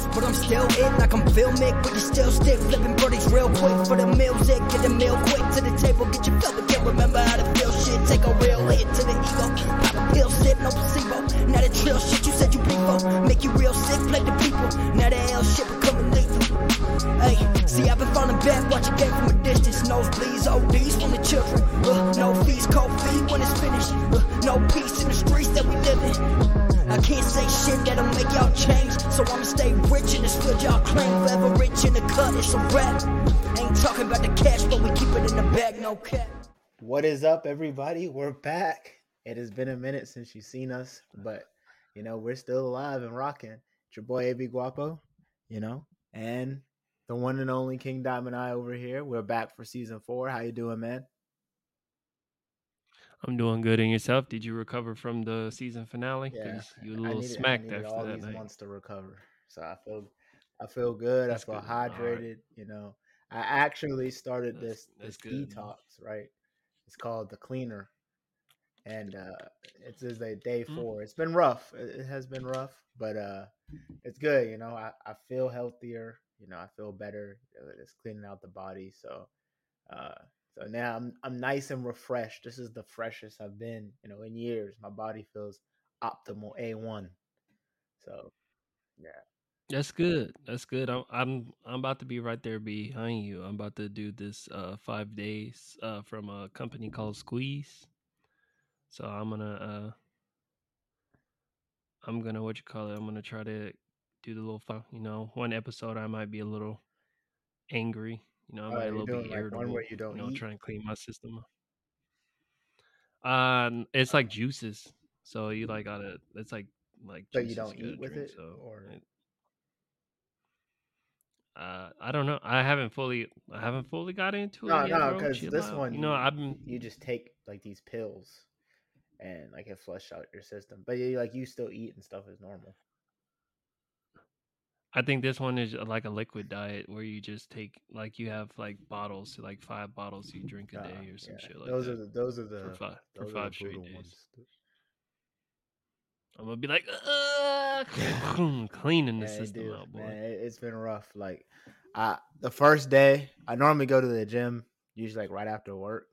lost, but I'm still in like I'm filmic, but you still stick. Flipping birdies real quick for the music, get the meal quick to the table, get your fill, but can't remember how to feel shit. Take a real hit to the ego, pop a pill, sip, no placebo. Now the trill shit you said you people, make you real sick, play the people. Now the L shit becoming lethal. Hey, see I've been falling back, watching game from a distance. Nosebleeds, ODs from the children. Uh, no fees, cold feet when it's finished. Uh, no peace in the streets that we live in. I can't say shit that'll make y'all change, so I'ma stay rich in this field y'all claim. Forever rich in the cut, it's a rap. Ain't talking about the cash, but we keep it in the bag, no cap. What is up, everybody? We're back. It has been a minute since you've seen us, but you know we're still alive and rocking. It's your boy AB Guapo, you know, and the one and only King Diamond Eye over here. We're back for season four. How you doing, man? I'm doing good. And yourself? Did you recover from the season finale? Yeah, you were a I little needed, smacked after all that these night. months to recover, so I feel, I feel good. That's I feel good. All right. hydrated. You know, I actually started That's this that's this good. detox. Right, it's called the Cleaner, and uh it's is a day Mm. four. It's been rough. It, it has been rough, but uh it's good. You know, I I feel healthier. You know, I feel better. It's cleaning out the body. So, uh, so now I'm I'm nice and refreshed. This is the freshest I've been, you know, in years. My body feels optimal A one. So yeah, That's good. That's good. I'm I'm I'm about to be right there behind you. I'm about to do this uh five days uh from a company called Squeeze. So I'm gonna uh I'm gonna what you call it, I'm gonna try to do the little fun you know, one episode I might be a little angry. You know, I oh, might a you're little be like irritable, you you don't know, eat. trying to clean my system. Uh, it's like juices. So you like gotta. It's like like So you don't eat with drink. it, So or it, uh, I don't know. I haven't fully. I haven't fully got into no, it yet, no, bro. because this out. one You know, I've been. you just take like these pills and like it flush out your system, but you like you still eat and stuff is normal. I think this one is uh, like a liquid diet where you just take like you have like bottles, like five bottles you drink a Uh, day or some yeah, shit like those are that the those are the for the five for those are the five straight days. ones. I'm gonna be like, cleaning the Yeah, system out, boy. man. It, it's been rough. Like, I the first day I normally go to the gym usually like right after work.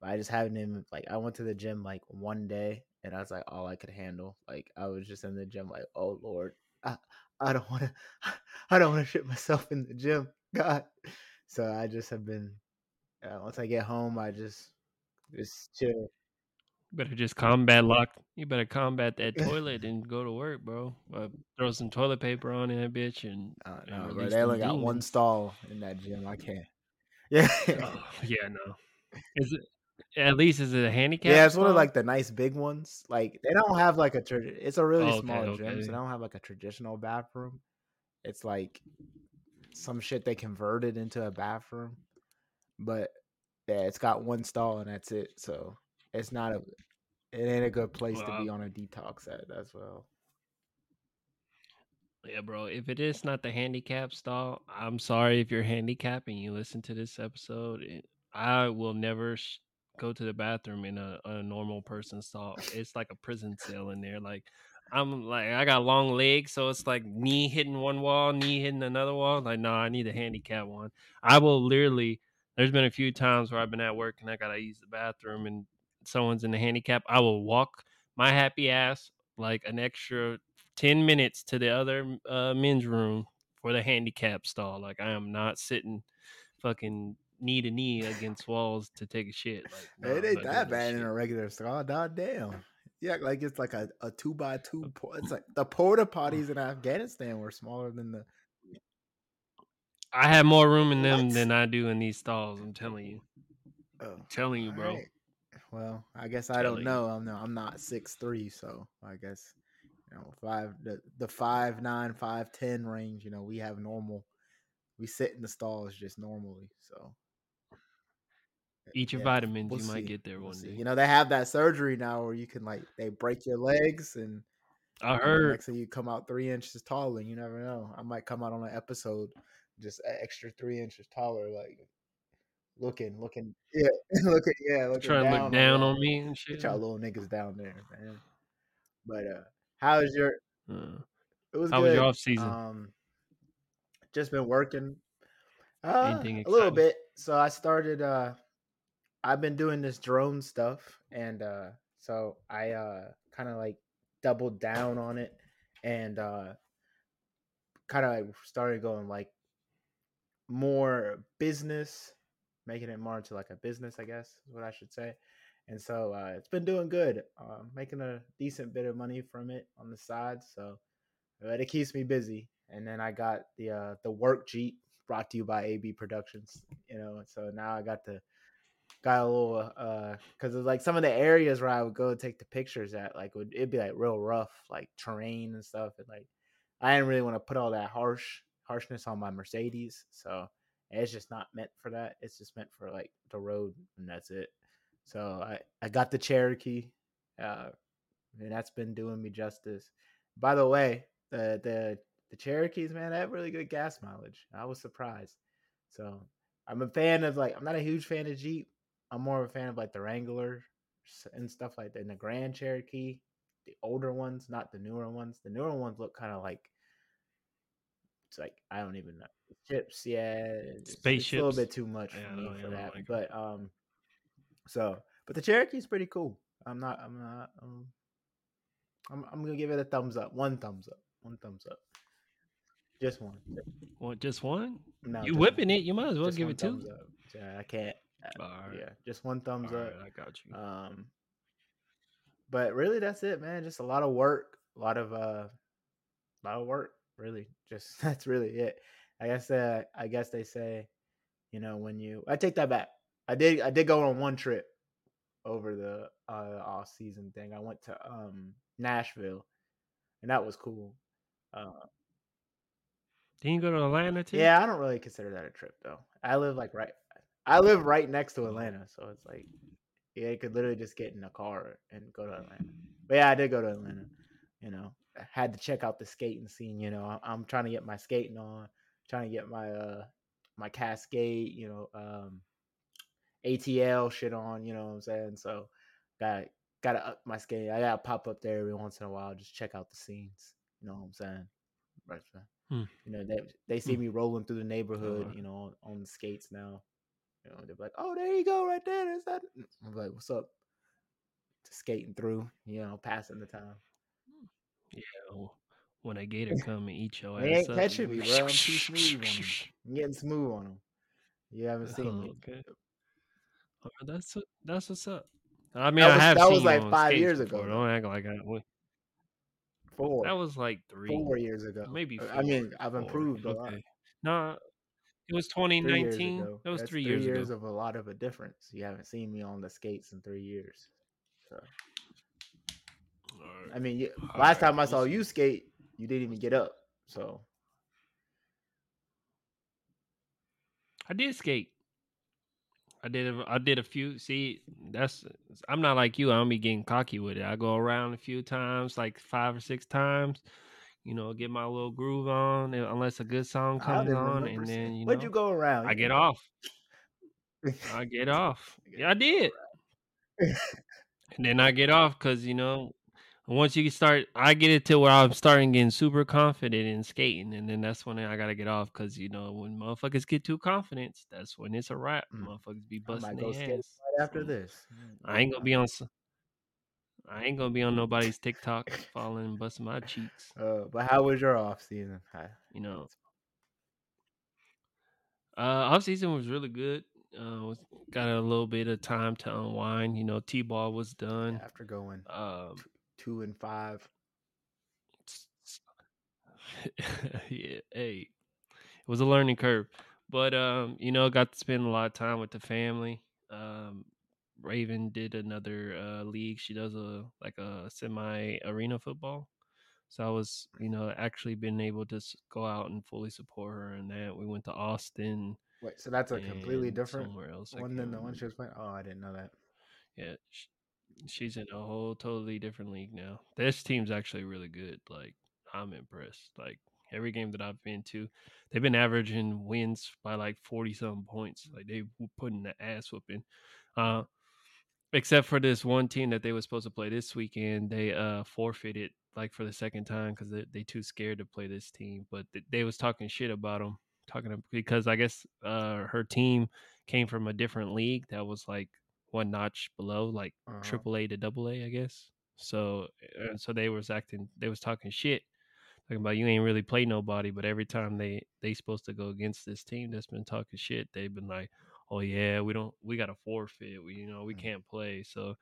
But I just haven't even like I went to the gym like one day and I was like all I could handle. Like I was just in the gym like, oh lord, I, I don't want to, I don't want to shit myself in the gym, God. So I just have been. Uh, once I get home, I just just chill. Better just combat lock. You better combat that toilet and go to work, bro. Uh, throw some toilet paper on that bitch and, Uh, and no, bro, they only got one stall in that gym. I can't. Yeah. Oh, yeah, no. Is it at least is it a handicap? Yeah, it's one of like the nice big ones. Like they don't have like a trad- it's a really Oh, okay, small gym, so they don't have like a traditional bathroom. It's like some shit they converted into a bathroom. But yeah, it's got one stall and that's it. So it's not a it ain't a good place to be on a detox at as well. yeah, bro. If it is not the handicap stall, I'm sorry if you're handicapped and you listen to this episode. I will never go to the bathroom in a, a normal person stall. It's like a prison cell in there. Like I'm like I got long legs, so it's like knee hitting one wall, knee hitting another wall. Like no, I need a handicap one. I will literally. There's been a few times where I've been at work and I gotta use the bathroom and someone's in the handicap. I will walk my happy ass like an extra 10 minutes to the other uh, men's room for the handicap stall. Like I am not sitting fucking knee to knee against walls to take a shit. Like no, it ain't that bad in a regular stall. God damn. Yeah, like it's like a, a two by two. po- It's like the porta potties in Afghanistan were smaller than the I have more room in them What? than I do in these stalls. I'm telling you. Oh, telling you, bro. alright. Well, I guess I don't know. I'm no, I'm not six three, so I guess you know five the the five nine five ten range. You know, we have normal. We sit in the stalls just normally. So Eat your yeah, vitamins. we'll you might see, get there we'll one see. day. You know, they have that surgery now where you can like they break your legs and I you know, heard. next thing you come out three inches taller. And you never know. I might come out on an episode just an extra three inches taller, like looking, looking, yeah, looking, yeah, looking Trying to look down y'all. on me and shit. Get y'all little niggas down there, man. But uh how's your Uh, it was how was your off season? Um just been working. Uh, a little bit. So I started. Uh, I've been doing this drone stuff, and uh, so I uh, kind of like doubled down on it, and uh, kind of like started going like more business, making it more into like a business, I guess is what I should say. And so uh, it's been doing good, uh, making a decent bit of money from it on the side. So but it keeps me busy. And then I got the uh, the work Jeep brought to you by AB Productions. You know, so now I got the got a little uh because like some of the areas where I would go take the pictures at like would it'd be like real rough like terrain and stuff and like I didn't really want to put all that harsh harshness on my Mercedes so it's just not meant for that it's just meant for like the road and that's it. So I I got the Cherokee uh and that's been doing me justice. By the way the the the Cherokees man they have really good gas mileage I was surprised. So I'm a fan of like I'm not a huge fan of Jeep I'm more of a fan of like the Wrangler and stuff like that. And the Grand Cherokee, the older ones, not the newer ones. The newer ones look kind of like it's like I don't even know ships. Yeah, it's, it's a little bit too much Yeah, for me no, for yeah, that. like but um, so but the Cherokee's pretty cool. I'm not. I'm not. Um, I'm. I'm gonna give it a thumbs up. One thumbs up. One thumbs up. Just one. What? Just one? No, you whipping one. it? You might as well Just give it two. Yeah, I can't. Right. Yeah, just one thumbs All up. right, I got you. Um, but really, that's it, man. Just a lot of work, a lot of uh, a lot of work. Really, just that's really it. I guess uh, I guess they say, you know, when you I take that back. I did I did go on one trip over the uh off season thing. I went to um Nashville, and that was cool. Uh, Didn't you go to Atlanta too? yeah, I don't really consider that a trip though. I live like right. I live right next to. Atlanta, so it's like yeah, you could literally just get in a car and go to Atlanta. But yeah, I did go to Atlanta. You know, I had to check out the skating scene. You know, I'm trying to get my skating on, trying to get my uh my Cascade, you know, um ATL shit on. You know what I'm saying? So got gotta up my skate. I gotta pop up there every once in a while, just check out the scenes. You know what I'm saying? Right. Hmm. You know, they they see Hmm. me rolling through the neighborhood. You know, on, on the skates now. You know, they're like, "Oh, there you go, right there. There's that." Mm, I'm like, "What's up?" Just skating through, you know, passing the time. Hmm. Yeah, when a gator come and eat your They ass ain't up. catching me, bro. I'm too smooth on 'em. I'm getting smooth on them. You haven't seen me. Oh, okay. Oh, that's what- that's what's up. I mean, That I was- have that seen was like five skates years before. ago, Don't act like I. went- Four, That was like three, four years ago. maybe. Four, I mean, I've four. improved a lot. Okay. No, it was 2019. That was That's three years, years ago. of a lot of a difference. You haven't seen me on the skates in three years. So Alright. I mean, you, last right, time I saw you skate, you didn't even get up. So I did skate. I did. A, I did a few. See, that's. I'm not like you. I don't be getting cocky with it. I go around a few times, like five or six times. You know, get my little groove on, unless a good song comes on, and then you know, you go around? I get off. I get off. Yeah, I did. And then I get off because you know, once you start, I get it to where I'm starting getting super confident in skating, and then that's when I gotta get off because you know when motherfuckers get too confident, that's when it's a wrap. Mm. Motherfuckers be busting their ass. right after So, this. I ain't gonna be on. I ain't gonna be on nobody's TikTok falling and busting my cheeks. Uh, but how was your off season? You know, uh, off season was really good. Uh, was, got a little bit of time to unwind. You know, T-ball was done. After going Um, t- two and five, yeah, hey, it was a learning curve, but um, you know, got to spend a lot of time with the family. Um, Raven did another uh, league. She does a like a semi arena football. So I was, you know, actually been able to go out and fully support her in that. We went to Austin wait, so that's a completely different somewhere else. One than the one she was playing. Oh, I didn't know that. Yeah, sh- she's in a whole totally different league now. This team's actually really good. Like I'm impressed. Like every game that I've been to, they've been averaging wins by like forty something points. Like they were putting the ass whooping. Uh, except for this one team that they were supposed to play this weekend, they uh forfeited like for the second time because they they too scared to play this team. But th- they was talking shit about them talking to, because I guess uh her team came from a different league that was like one notch below, like Uh-huh. triple A to double A, I guess. So and so they was acting, they was talking shit, talking about you ain't really play nobody, but every time they they supposed to go against this team that's been talking shit, they've been like, oh yeah, we don't, we got to forfeit, we you know we Mm. can't play. So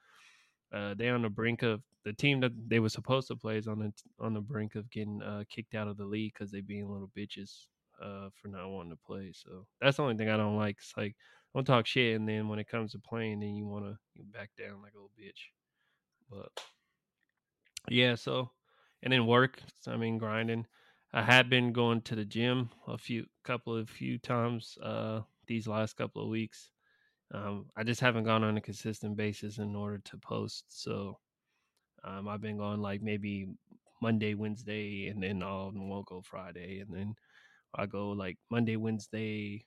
uh, they on the brink of the team that they were supposed to play is on the on the brink of getting uh, kicked out of the league because they being little bitches uh, for not wanting to play. So that's the only thing I don't like. It's like I don't talk shit, and then when it comes to playing, then you want to back down like a little bitch. But yeah, so and then work. I mean, grinding. I had been going to the gym a few couple of few times uh, these last couple of weeks. Um, I just haven't gone on a consistent basis in order to post. So um, I've been going like maybe Monday, Wednesday, and then I'll won't go Friday, and then I go like Monday, Wednesday,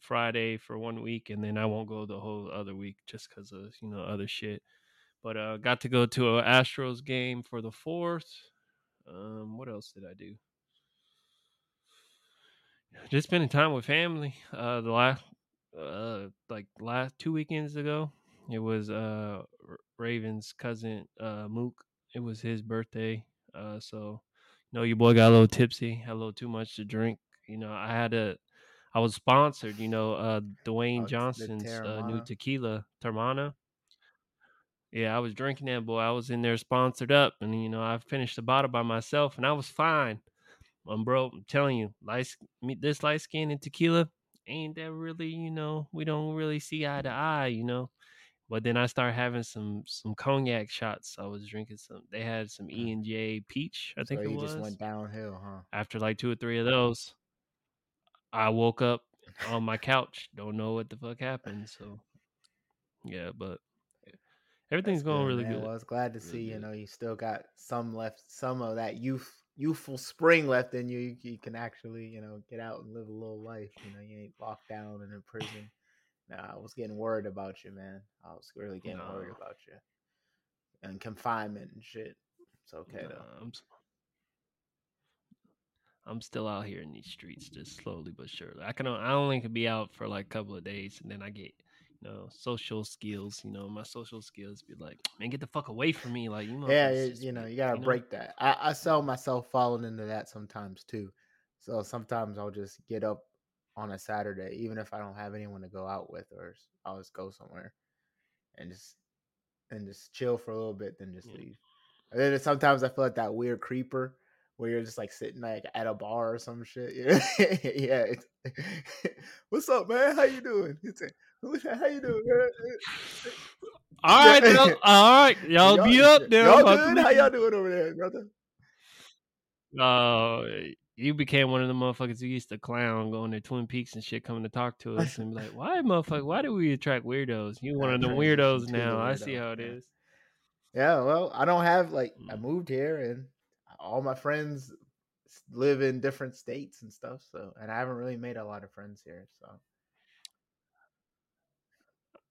Friday for one week, and then I won't go the whole other week just because of you know other shit. But uh, got to go to a Astros game for the fourth. Um, what else did I do? Just spending time with family. Uh, the last, uh, like last two weekends ago, it was uh Raven's cousin uh Mook. It was his birthday. Uh, so you know your boy got a little tipsy, had a little too much to drink. You know, I had a, I was sponsored. You know, uh, Dwayne Oh, Johnson's uh, new tequila, Teremana. Yeah, I was drinking that boy. I was in there sponsored up, and you know, I finished the bottle by myself, and I was fine. Um, bro, I'm telling you, light this light skin and tequila ain't that really, you know, we don't really see eye to eye, you know. But then I started having some some cognac shots. I was drinking some. They had some Mm. E and J Peach, I So think it you was. just went downhill, huh? After like two or three of those, I woke up on my couch. Don't know what the fuck happened. So, yeah, but everything's That's going good, really man. good. Well, was glad to Really see you know you still got some left, some of that youth, youthful spring left in you. You, you can actually you know get out and live a little life. You know, you ain't locked down and in prison. Nah, I was getting worried about you, man. I was really getting worried about you and confinement and shit. It's okay Nah, though. I'm I'm still out here in these streets, just slowly but surely. I can I only can be out for like a couple of days, and then I get know social skills. You know, my social skills be like, man, get the fuck away from me, like you know. Yeah, it- you know, you gotta know? break that. I, I saw myself falling into that sometimes too. So sometimes I'll just get up on a Saturday, even if I don't have anyone to go out with, or I'll just go somewhere and just and just chill for a little bit, then just Yeah. leave. And then sometimes I feel like that weird creeper where you're just like sitting like at a bar or some shit. Yeah, yeah. What's up, man? How you doing? How you doing? man?" All right, y'all, all right, y'all, be up there. Y'all good? How y'all doing over there, brother? Uh, you became one of the motherfuckers who used to clown, going to Twin Peaks and shit, coming to talk to us and be like, "Why, motherfucker? Why do we attract weirdos? You one of them weirdos now. I see how it is." yeah. well, I don't have like I Mm. moved here and all my friends live in different states and stuff. So, and I haven't really made a lot of friends here. So,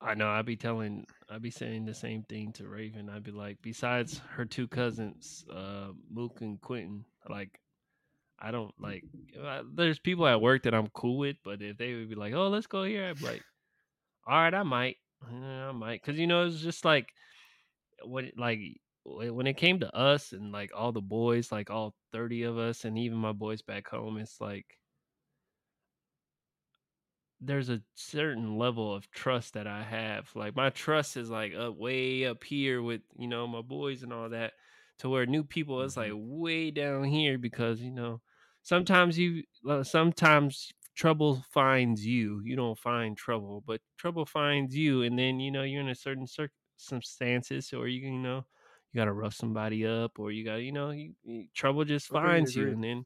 I know. I'd be telling, I'd be saying the same thing to Raven. I'd be like, besides her two cousins, uh, Mook and Quentin, like, I don't like. uh, There's people at work that I'm cool with, but if they would be like, "Oh, let's go here," I'd be like, "All right, I might, Yeah, I might," because you know it's just like what, like when it came to us and like all the boys, like all thirty of us, and even my boys back home, it's like there's a certain level of trust that I have. Like my trust is like up way up here with you know my boys and all that, to where new people is like way down here because you know sometimes you uh, sometimes trouble finds you. You don't find trouble, but trouble finds you, and then you know you're in a certain cir- circumstances, or you can, you know you got to rough somebody up, or you got you know you, you- trouble just finds you, and then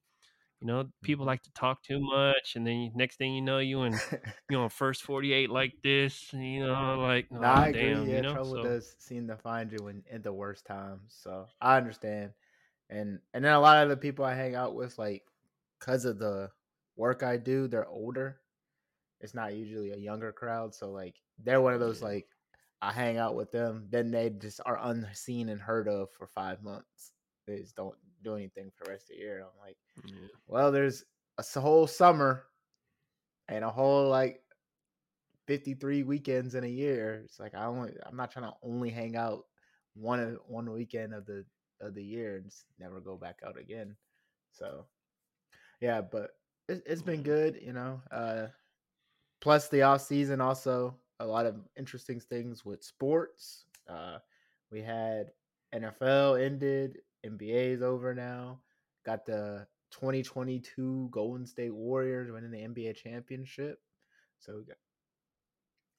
you know people Mhm. like to talk too much, and then next thing you know you and you know first 48 like this you know like no, oh I agree. damn Yeah, you know trouble so does seem to find you in, in the worst times. So I understand. And and then a lot of the people I hang out with, like, because of the work I do, they're older. It's not usually a younger crowd. So like they're one of those like I hang out with them, then they just are unseen and heard of for five months. They just don't do anything for the rest of the year. I'm like, yeah. well, there's a whole summer and a whole like 53 weekends in a year. It's like I only I'm not trying to only hang out one one weekend of the of the year and just never go back out again. So yeah, but it, it's been good, you know. Uh plus the off season also a lot of interesting things with sports. Uh we had NFL ended, NBA's over now. Got the 2022 Golden State Warriors winning the NBA championship. So we got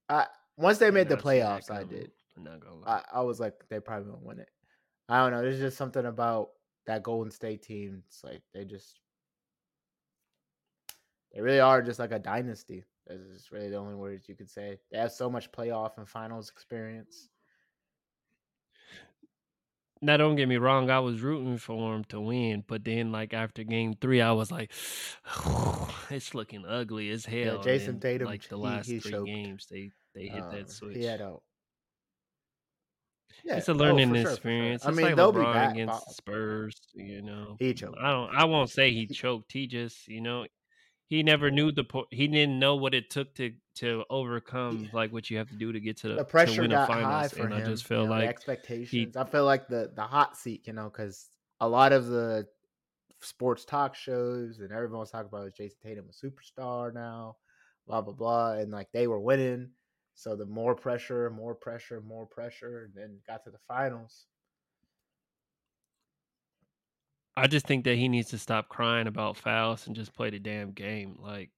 I once they made the not see that playoffs, I did. I'm not gonna lie. I, I was like, they probably won't win it. I don't know. There's just something about that Golden State team. It's like they just they really are just like a dynasty. That's really the only words you could say. They have so much playoff and finals experience. now don't get me wrong, I was rooting for him to win, but then like after game three, I was like, it's looking ugly as hell. Yeah, and Jason then, Tatum, like the last he three choked. games, they they hit Um, that switch. He had a yeah, it's a oh, learning sure, for sure. experience. I It's mean, like they'll be LeBron against. Spurs. You know, He choked. I don't. I won't say he He- choked. He just, you know, he never knew the. Po- he didn't know what it took to to overcome like what you have to do to get to the, the to pressure win a got finals. high for and him. I just you feel know, the like expectations. I feel like the the hot seat, you know, because a lot of the sports talk shows and everyone was talking about is Jayson Tatum a superstar now, blah blah blah, and like they were winning. So the more pressure, more pressure, more pressure, and then got to the finals. I just think that he needs to stop crying about fouls and just play the damn game. Like,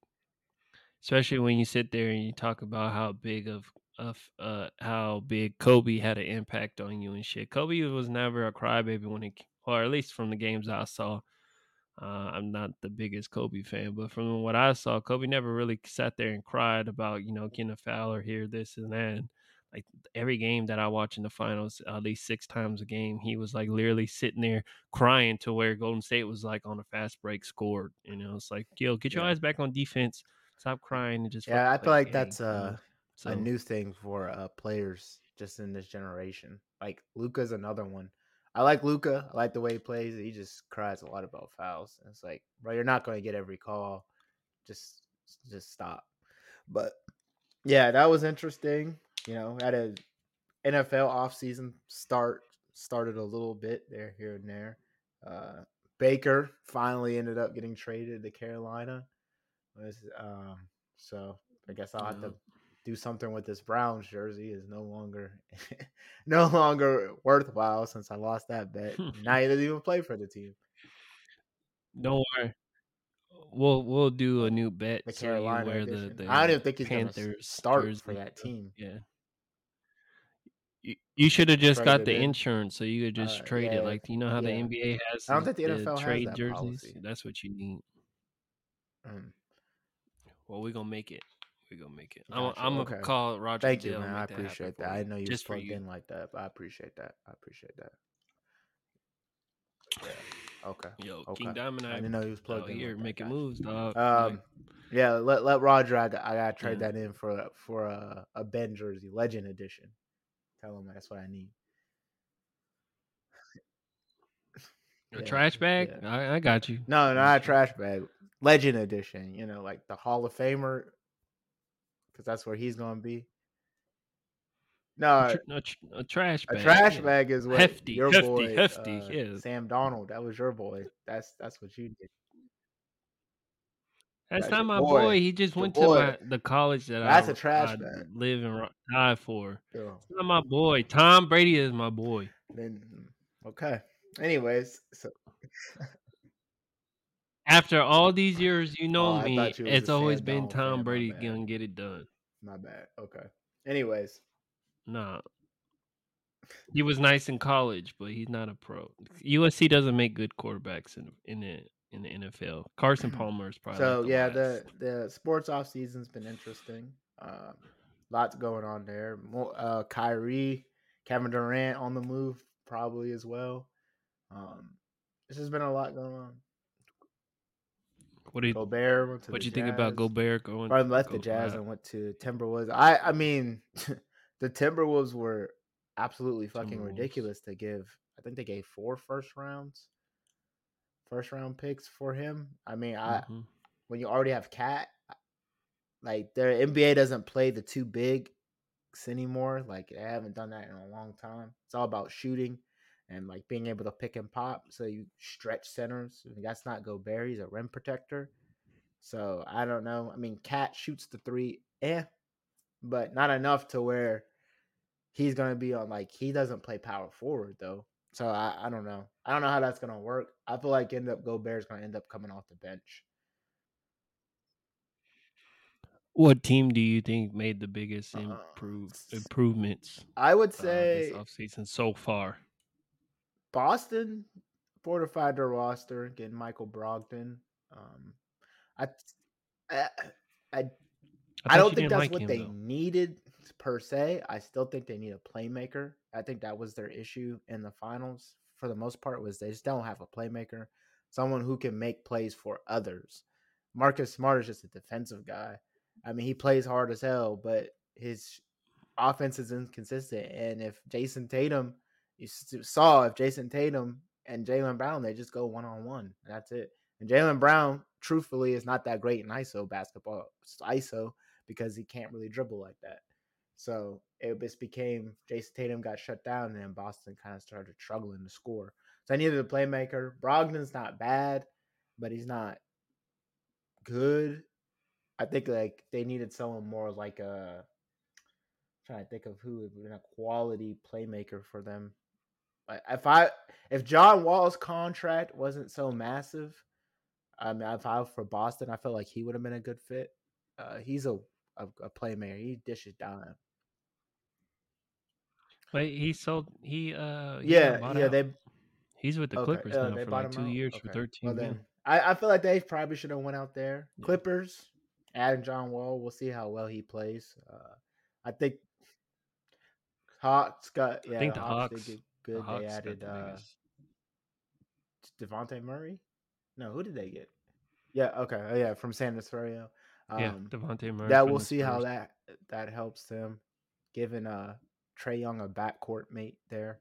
especially when you sit there and you talk about how big of of uh how big Kobe had an impact on you and shit. Kobe was never a crybaby when he, or at least from the games I saw. Uh, I'm not the biggest Kobe fan, but from what I saw, Kobe never really sat there and cried about you know getting a foul or here this and that. Like every game that I watch in the finals, at least six times a game, he was like literally sitting there crying to where Golden State was like on a fast break scored. You know, it's like, yo, get your Yeah. eyes back on defense. Stop crying and just Yeah, I feel like that's uh, So a new thing for uh, players just in this generation. Like Luka's another one. I like Luka. I like the way he plays. He just cries a lot about fouls. And it's like, bro, you're not going to get every call. Just, just stop. But yeah, that was interesting. You know, had a NFL offseason start started a little bit there, here and there. Uh, Baker finally ended up getting traded to Carolina. Was um, so I guess I'll have to do something with this Browns jersey. Is no longer no longer worthwhile since I lost that bet. now he doesn't even play for the team. Don't worry. We'll we'll do a new bet The so Carolina wear the, the I don't even think he's gonna Panthers start jersey. for that team. Yeah. You, you should have just got the in. insurance so you could just Uh, trade yeah, it. Like you know how the. NBA has I don't think the the NFL has trade that jerseys? policy. That's what you need. Mm. Well, we're gonna make it. We're gonna make it. I'm, Gotcha, I'm okay. gonna call Roger. Thank you, man. I make that appreciate that. I know you just plugged you. in like that, but I appreciate that. I appreciate that. Yeah. Okay. Yo, Okay. King Diamond, I didn't know he was plugged in. here like making moves, dog. Um, Like, yeah, let let Roger. I got, I got to trade Yeah. that in for for a, a Ben jersey, Legend Edition. Tell him that's what I need. a yeah, trash bag. yeah. I, I got you. No, not a trash bag. Legend Edition. You know, like the Hall of Famer, because that's where he's gonna be. No, A, tr- a, tr- a trash a bag. trash yeah. bag is what Hefty, your hefty, boy, hefty, uh. Sam Darnold. That was your boy. That's that's what you did. That's not my boy. boy. He just Your went boy. to my, the college that That's I, a trash I bag. live and die for. Yo, It's not my boy. Tom Brady is my boy. then mm, okay. Anyways, so After all these years, you know Oh, me. thought you was It's always been Tom my Brady gonna get it done. my bad. Okay. Anyways, Nah. He was nice in college, but he's not a pro. USC doesn't make good quarterbacks in in the in the NFL. Carson Palmer is probably so the yeah, last. the the sports off season's been interesting. Um, lots going on there. More, uh, Kyrie, Kevin Durant on the move probably as well. Um, this has been a lot going on. what do you Gobert went what the you think about Jazz. Gobert going? Probably left the Jazz uh, and went to Timberwolves. I I mean, the Timberwolves were absolutely fucking ridiculous to give. I think they gave four first rounds, first round picks for him. I mean, I mhm. when you already have Cat, like their NBA doesn't play the too big anymore. Like they haven't done that in a long time. It's all about shooting and like being able to pick and pop. So you stretch centers. I mean, that's not Gobert. He's a rim protector. So I don't know. I mean, Cat shoots the three, eh, but not enough to where he's gonna be on. Like he doesn't play power forward though. So I, I don't know. I don't know how that's gonna work. I feel like end up Gobert's gonna end up coming off the bench. What team do you think made the biggest Uh, improve improvements I would uh, say this offseason so far? Boston fortified their roster, getting Michael Brogdon. Um, I, I, I, I don't think that's like what him, they though. needed per se. I still think they need a playmaker. I think that was their issue in the finals for the most part was they just don't have a playmaker, someone who can make plays for others. Marcus Smart is just a defensive guy. I mean, he plays hard as hell, but his offense is inconsistent. And if Jayson Tatum, you saw if Jayson Tatum and Jaylen Brown, they just go one on one. That's it. And Jaylen Brown, truthfully, is not that great in ISO basketball. ISO because he can't really dribble like that. So it just became Jayson Tatum got shut down, and then Boston kind of started struggling to score. So I needed a playmaker. Brogdon's not bad, but he's not good. I think like they needed someone more like a trying to think of who would be a quality playmaker for them. If I if John Wall's contract wasn't so massive, I mean if I for Boston, I felt like he would have been a good fit. Uh, he's a, a a playmaker. He dishes down. Wait, he sold. He uh. he Yeah, yeah. out. They He's with the okay, Clippers uh, now for like two out? years for thirteen Well then, I, I feel like they probably should have went out there. Yeah. Clippers, adding John Wall. We'll see how well he plays. Uh, I think Hawks got yeah. I think the the Hawks, Hawks. did The good. Hawks they added the uh. Devontae Murray. No, who did they get? Yeah, okay, oh, yeah, from San Antonio. Um, yeah, Devontae Murray. that we'll see how that that helps them, given uh Trae Young a backcourt mate there.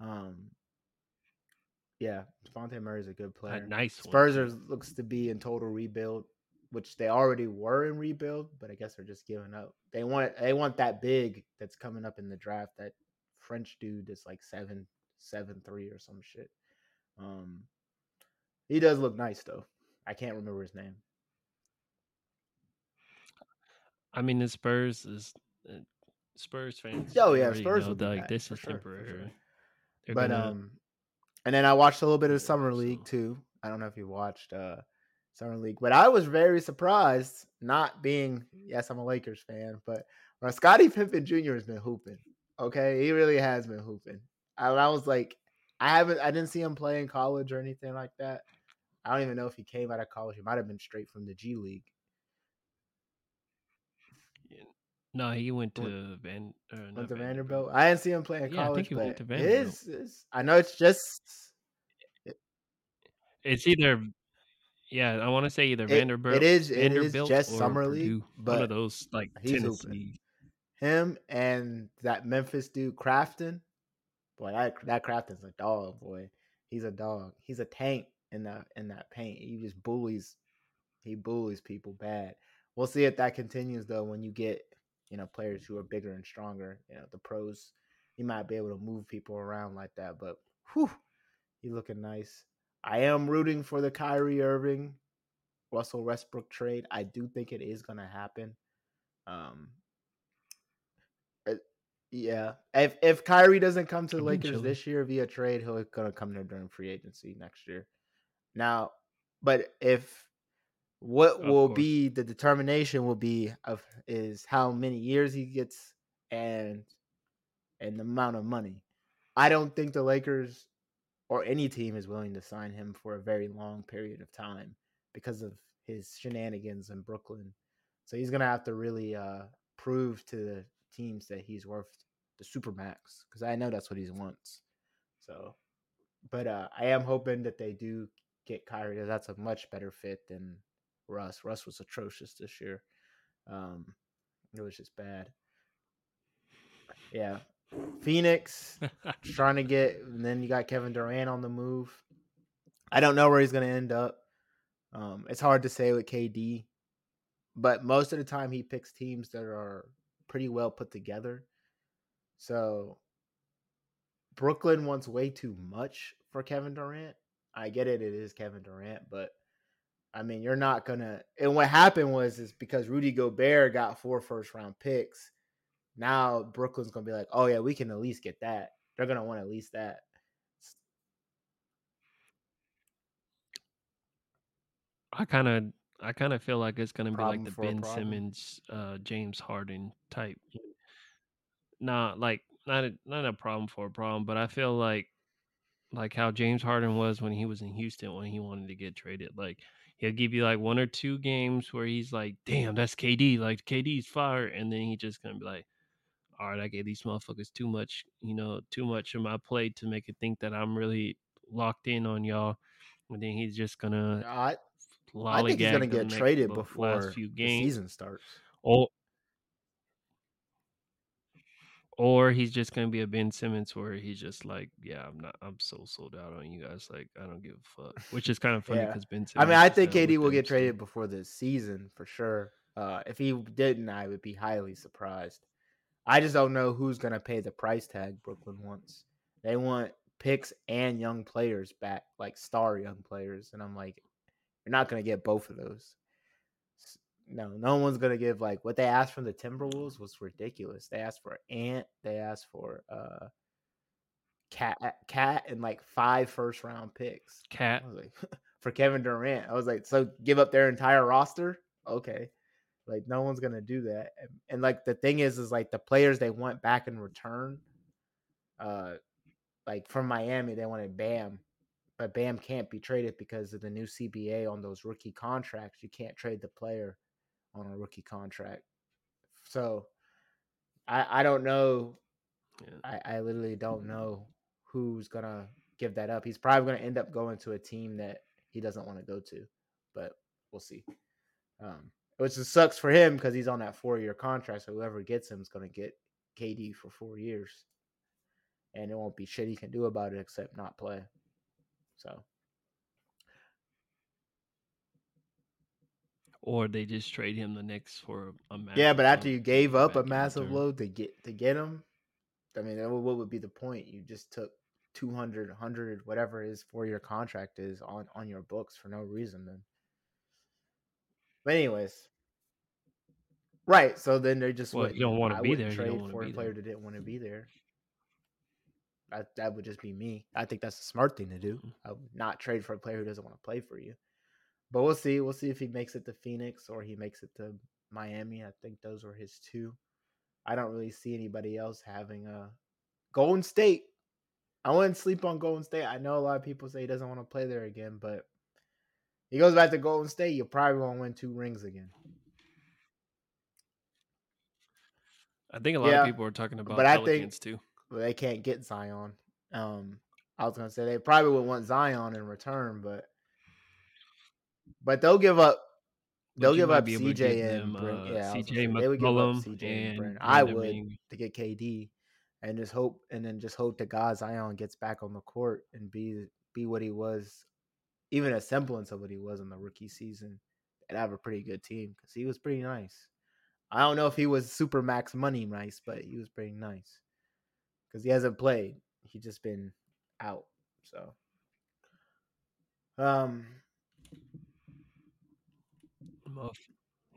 Um, yeah, Devontae Murray is a good player. A nice. Spurs too. are, looks to be in total rebuild, which they already were in rebuild, but I guess they're just giving up. They want they want that big that's coming up in the draft. That French dude that's like seven seven three or some shit. Um, he does look nice though. I can't remember his name. I mean, the Spurs is uh, Spurs fans. Oh, yeah, Spurs know like this is sure, for sure. but gonna, um, and then I watched a little bit of summer league so- too. I don't know if you watched uh summer league, but I was very surprised. Not being yes, I'm a Lakers fan, but when Scottie Pippen Jr. has been hooping. Okay, he really has been hooping. I, I was like, I haven't, I didn't see him play in college or anything like that. I don't even know if he came out of college. He might have been straight from the G League. No, he went to Van. Uh, Went to Vanderbilt. Vanderbilt. I didn't see him play in Yeah, I think college, he went to Vanderbilt. is, is- I know it's just It's either, yeah, I want to say either It- Vanderbilt. it is- it is Vanderbilt just summer league, Purdue. one of those like. Tennessee. him and that Memphis dude Crafton. Boy, that that Crafton's a dog, boy. He's a dog. He's a tank in that in that paint. He just bullies he bullies people bad. We'll see if that continues though when you get, you know, players who are bigger and stronger. You know, the pros, you might be able to move people around like that. But whew, he looking nice. I am rooting for the Kyrie Irving, Russell Westbrook trade. I do think it is gonna happen. Um yeah. If if Kyrie doesn't come to the Lakers this year via trade, he'll gonna come there during free agency next year. Now, but if what Of will course. be the determination will be of is how many years he gets and and the amount of money. I don't think the Lakers or any team is willing to sign him for a very long period of time because of his shenanigans in Brooklyn. So he's gonna have to really uh, prove to the teams that he's worth the supermax because I know that's what he wants. So, but uh, I am hoping that they do get Kyrie. That's a much better fit than Russ. Russ was atrocious this year. Um, it was just bad. Yeah, Phoenix trying to get, and then you got Kevin Durant on the move. I don't know where he's going to end up. Um, it's hard to say with KD, but most of the time he picks teams that are pretty well put together. So Brooklyn wants way too much for Kevin Durant. I get it, it is Kevin Durant, but I mean, you're not gonna. And what happened was is because Rudy Gobert got four first round picks. Now Brooklyn's gonna be like, oh yeah, we can at least get that. They're gonna want at least that. I kind of I kind of feel like it's gonna be like the Ben. Simmons, uh, James Harden type. Nah, like not a, not a problem for a problem, but I feel like like how James Harden was when he was in Houston when he wanted to get traded. Like he'll give you like one or two games where he's like, "Damn, that's KD. Like KD's fire," and then he just gonna be like, "All right, I gave these motherfuckers too much, you know, too much of my plate to make it think that I'm really locked in on y'all." And then he's just gonna I I think he's gonna get traded before last few the season starts. or or he's just gonna be a Ben Simmons where he's just like, yeah, I'm not, I'm so sold out on you guys, like I don't give a fuck. Which is kind of funny Yeah. because Ben I mean, I think KD will get traded before the season for sure. Uh, if he didn't, I would be highly surprised. I just don't know who's gonna pay the price tag Brooklyn wants. They want picks and young players back, like star young players, and I'm like, you're not gonna get both of those. No, no one's gonna give like what they asked from the Timberwolves was ridiculous. They asked for Ant, they asked for uh Cat, Cat, and like five first round picks. Cat. Was like, for Kevin Durant. I was like, so give up their entire roster? Okay. Like no one's gonna do that. And, and like the thing is, is like the players they want back in return. Uh, like from Miami, they wanted Bam, but Bam can't be traded because of the new CBA on those rookie contracts. You can't trade the player on a rookie contract. So I I don't know Yeah. I, I literally don't know who's gonna give that up. He's probably gonna end up going to a team that he doesn't want to go to, but we'll see. Um, which just sucks for him because he's on that four year contract. So whoever gets him is gonna get KD for four years, and it won't be shit he can do about it except not play. So Or they just trade him the next for a massive yeah, but after you gave up a massive load to get to get him, I mean, what would be the point? You just took 200, 100, whatever his four year contract is on on your books for no reason. Then, but anyways, right? So then they just Well, wouldn't. you don't wanna be wouldn't there, you don't trade for a player there. that didn't want to be there. That that would just be me. I think that's a smart thing to do. Mhm. I would not trade for a player who doesn't want to play for you. But we'll see. We'll see if he makes it to Phoenix or he makes it to Miami. I think those were his two. I don't really see anybody else having a Golden State. I wouldn't sleep on Golden State. I know a lot of people say he doesn't want to play there again, but he goes back to Golden State, you probably won't win two rings again. I think a lot Yeah, of people are talking about but I think- Pelicans too. They can't get Zion. Um, I was gonna say they probably would want Zion in return, but but they'll give up. They'll give up CJ and them, uh, Yeah, I was gonna CJ say, they would give up McCollum CJ and and I would to get KD, and just hope, and then just hope to God Zion gets back on the court and be be what he was, even a semblance of what he was in the rookie season, and have a pretty good team because he was pretty nice. I don't know if he was super max money nice, but he was pretty nice because he hasn't played. He just been out. So, um,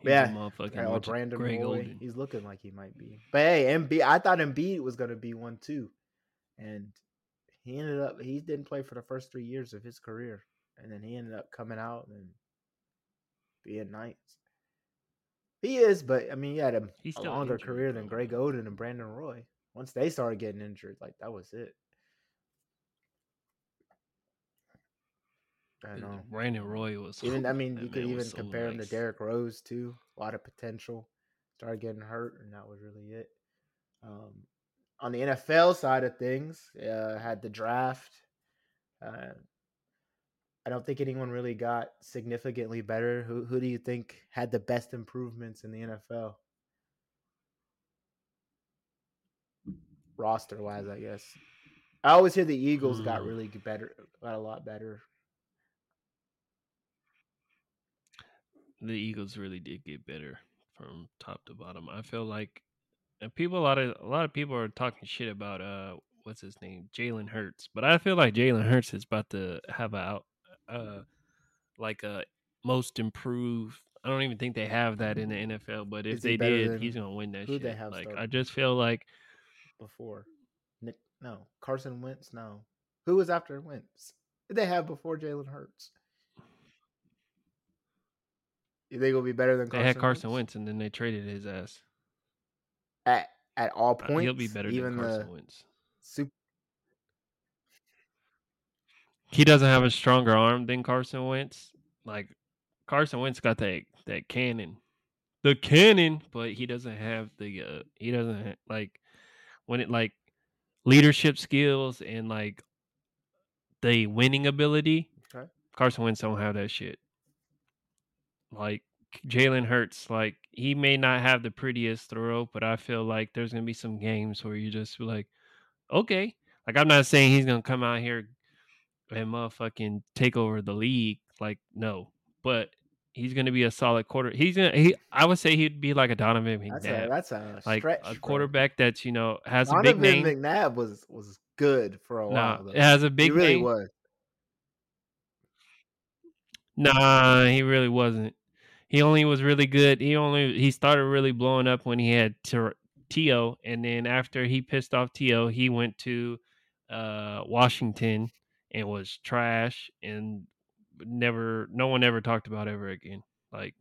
Yeah, or Brandon Greg Roy. Oden. He's looking like he might be. But hey, Embiid, I thought Embiid was gonna be one too, and he ended up he didn't play for the first three years of his career, and then he ended up coming out and being nice. He is, but I mean, he had a, He's a longer career than Greg. Oden and Brandon Roy. Once they started getting injured, like that was it. I know. Brandon Roy was Even I mean, you could even so compare him to nice. Derrick Rose too. A lot of potential. Started getting hurt, and that was really it. Um, on the NFL side of things, uh, had the draft. Uh, I don't think anyone really got significantly better. Who who do you think had the best improvements in the NFL? Roster wise, I guess. I always hear the Eagles got Hmm. really better, got a lot better. The Eagles really did get better from top to bottom. I feel like and people a lot of a lot of people are talking shit about uh what's his name Jalen Hurts, but I feel like Jalen Hurts is about to have a out uh like a most improved. I don't even think they have that in the NFL, but if they did, he's gonna win that who'd shit. they have like I just feel like before? Nick, no, Carson Wentz. No, who was after Wentz? Did they have before Jalen Hurts? You think it'll be better than they Carson had Carson Wentz and then they traded his ass. at at all Uh, points? He'll be better even than Carson the Wentz. super. He doesn't have a stronger arm than Carson Wentz. Like Carson Wentz got that that cannon, the cannon, but he doesn't have the uh he doesn't ha- like when it like leadership skills and like the winning ability. Okay. Carson Wentz don't have that shit. Like Jalen Hurts, like he may not have the prettiest throw, but I feel like there's gonna be some games where you just be like, okay. Like I'm not saying he's gonna come out here and motherfucking take over the league. Like no, but he's gonna be a solid quarter. He's gonna. He, I would say he'd be like a Donovan That's a McNabb, that's a like stretch. a bro. quarterback that's you know has a big name. McNabb was was good for a while. It has a he big really name. was. Nah, he really wasn't. He only was really good. He only he started really blowing up when he had T.O., and then after he pissed off T.O., he went to uh, Washington and was trash and never. No one ever talked about ever again. Like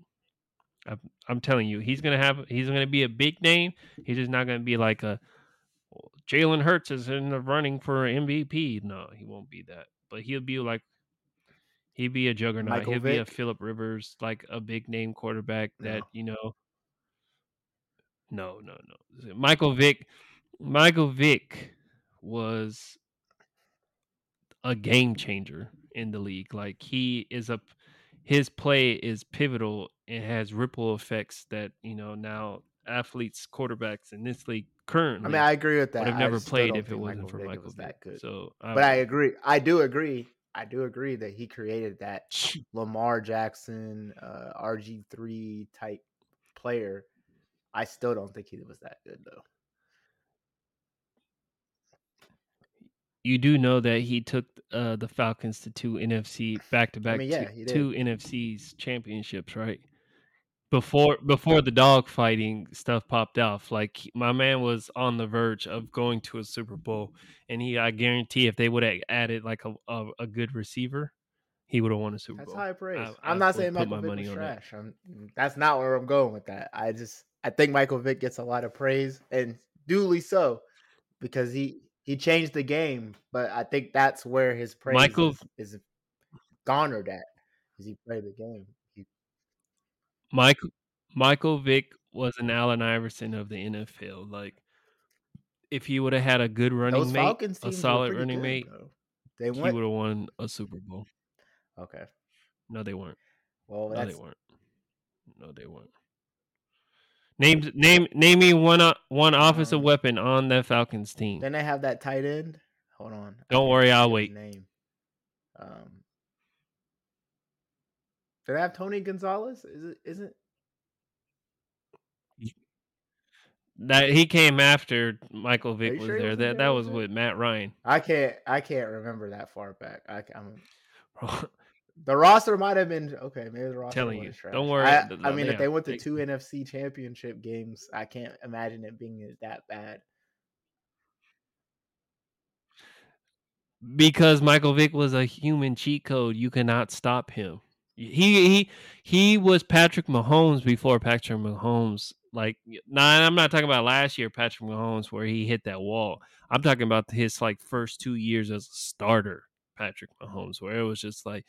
I'm, I'm telling you, he's gonna have. He's gonna be a big name. He's just not gonna be like a Jalen Hurts is in the running for MVP. No, he won't be that. But he'll be like he'd be a juggernaut. Michael he'll be a Philip Rivers, like a big name quarterback that No. you know. No, no, no. Michael Vick. Michael Vick was a game changer in the league. Like he is a his play is pivotal and has ripple effects that you know now athletes, quarterbacks in this league currently. I mean, I agree with that. would have never played if it wasn't for Vick Michael Vick. that good. So, but I um agree. I do agree. I do agree that he created that Lamar Jackson, uh, RG three type player. I still don't think he was that good though. you do know that he took uh, the Falcons to two NFC back to back yeah, he did. two NFC's championships, right? Before before the dog fighting stuff popped off, like my man was on the verge of going to a Super Bowl, and he I guarantee if they would have added like a, a a good receiver, he would have won a Super That's Bowl. That's high praise. I- I'm I not saying Michael my Vick was trash. I'm, that's not where I'm going with that. I just I think Michael Vick gets a lot of praise and duly so because he he changed the game. But I think that's where his praise Michael- is, is garnered at. because he played the game? Michael Michael Vick was an Allen Iverson of the NFL. Like if he would have had a good running those mate, Falcons a solid running good, mate. They he would have won a Super Bowl. okay. No, they weren't. Well, No, that's they weren't. No, they weren't. Name name name me one o- one offensive Um, weapon on that Falcons team. then they have that tight end. Hold on. Don't worry, I'll think of his wait. Name. Um, do I have Tony Gonzalez? Is it? Is it? That he came after Michael Vick was sure there. was That that was with Matt Ryan. I can't. I can't remember that far back. I, am the roster might have been okay. Maybe the roster Telling you. trash. Don't worry, I, I mean, if they went to two NFC Championship games, I can't imagine it being that bad. because Michael Vick was a human cheat code. You cannot stop him. He he he was Patrick Mahomes before Patrick Mahomes. Like, nah, I'm not talking about last year Patrick Mahomes where he hit that wall. I'm talking about his like first two years as a starter, Patrick Mahomes, where it was just like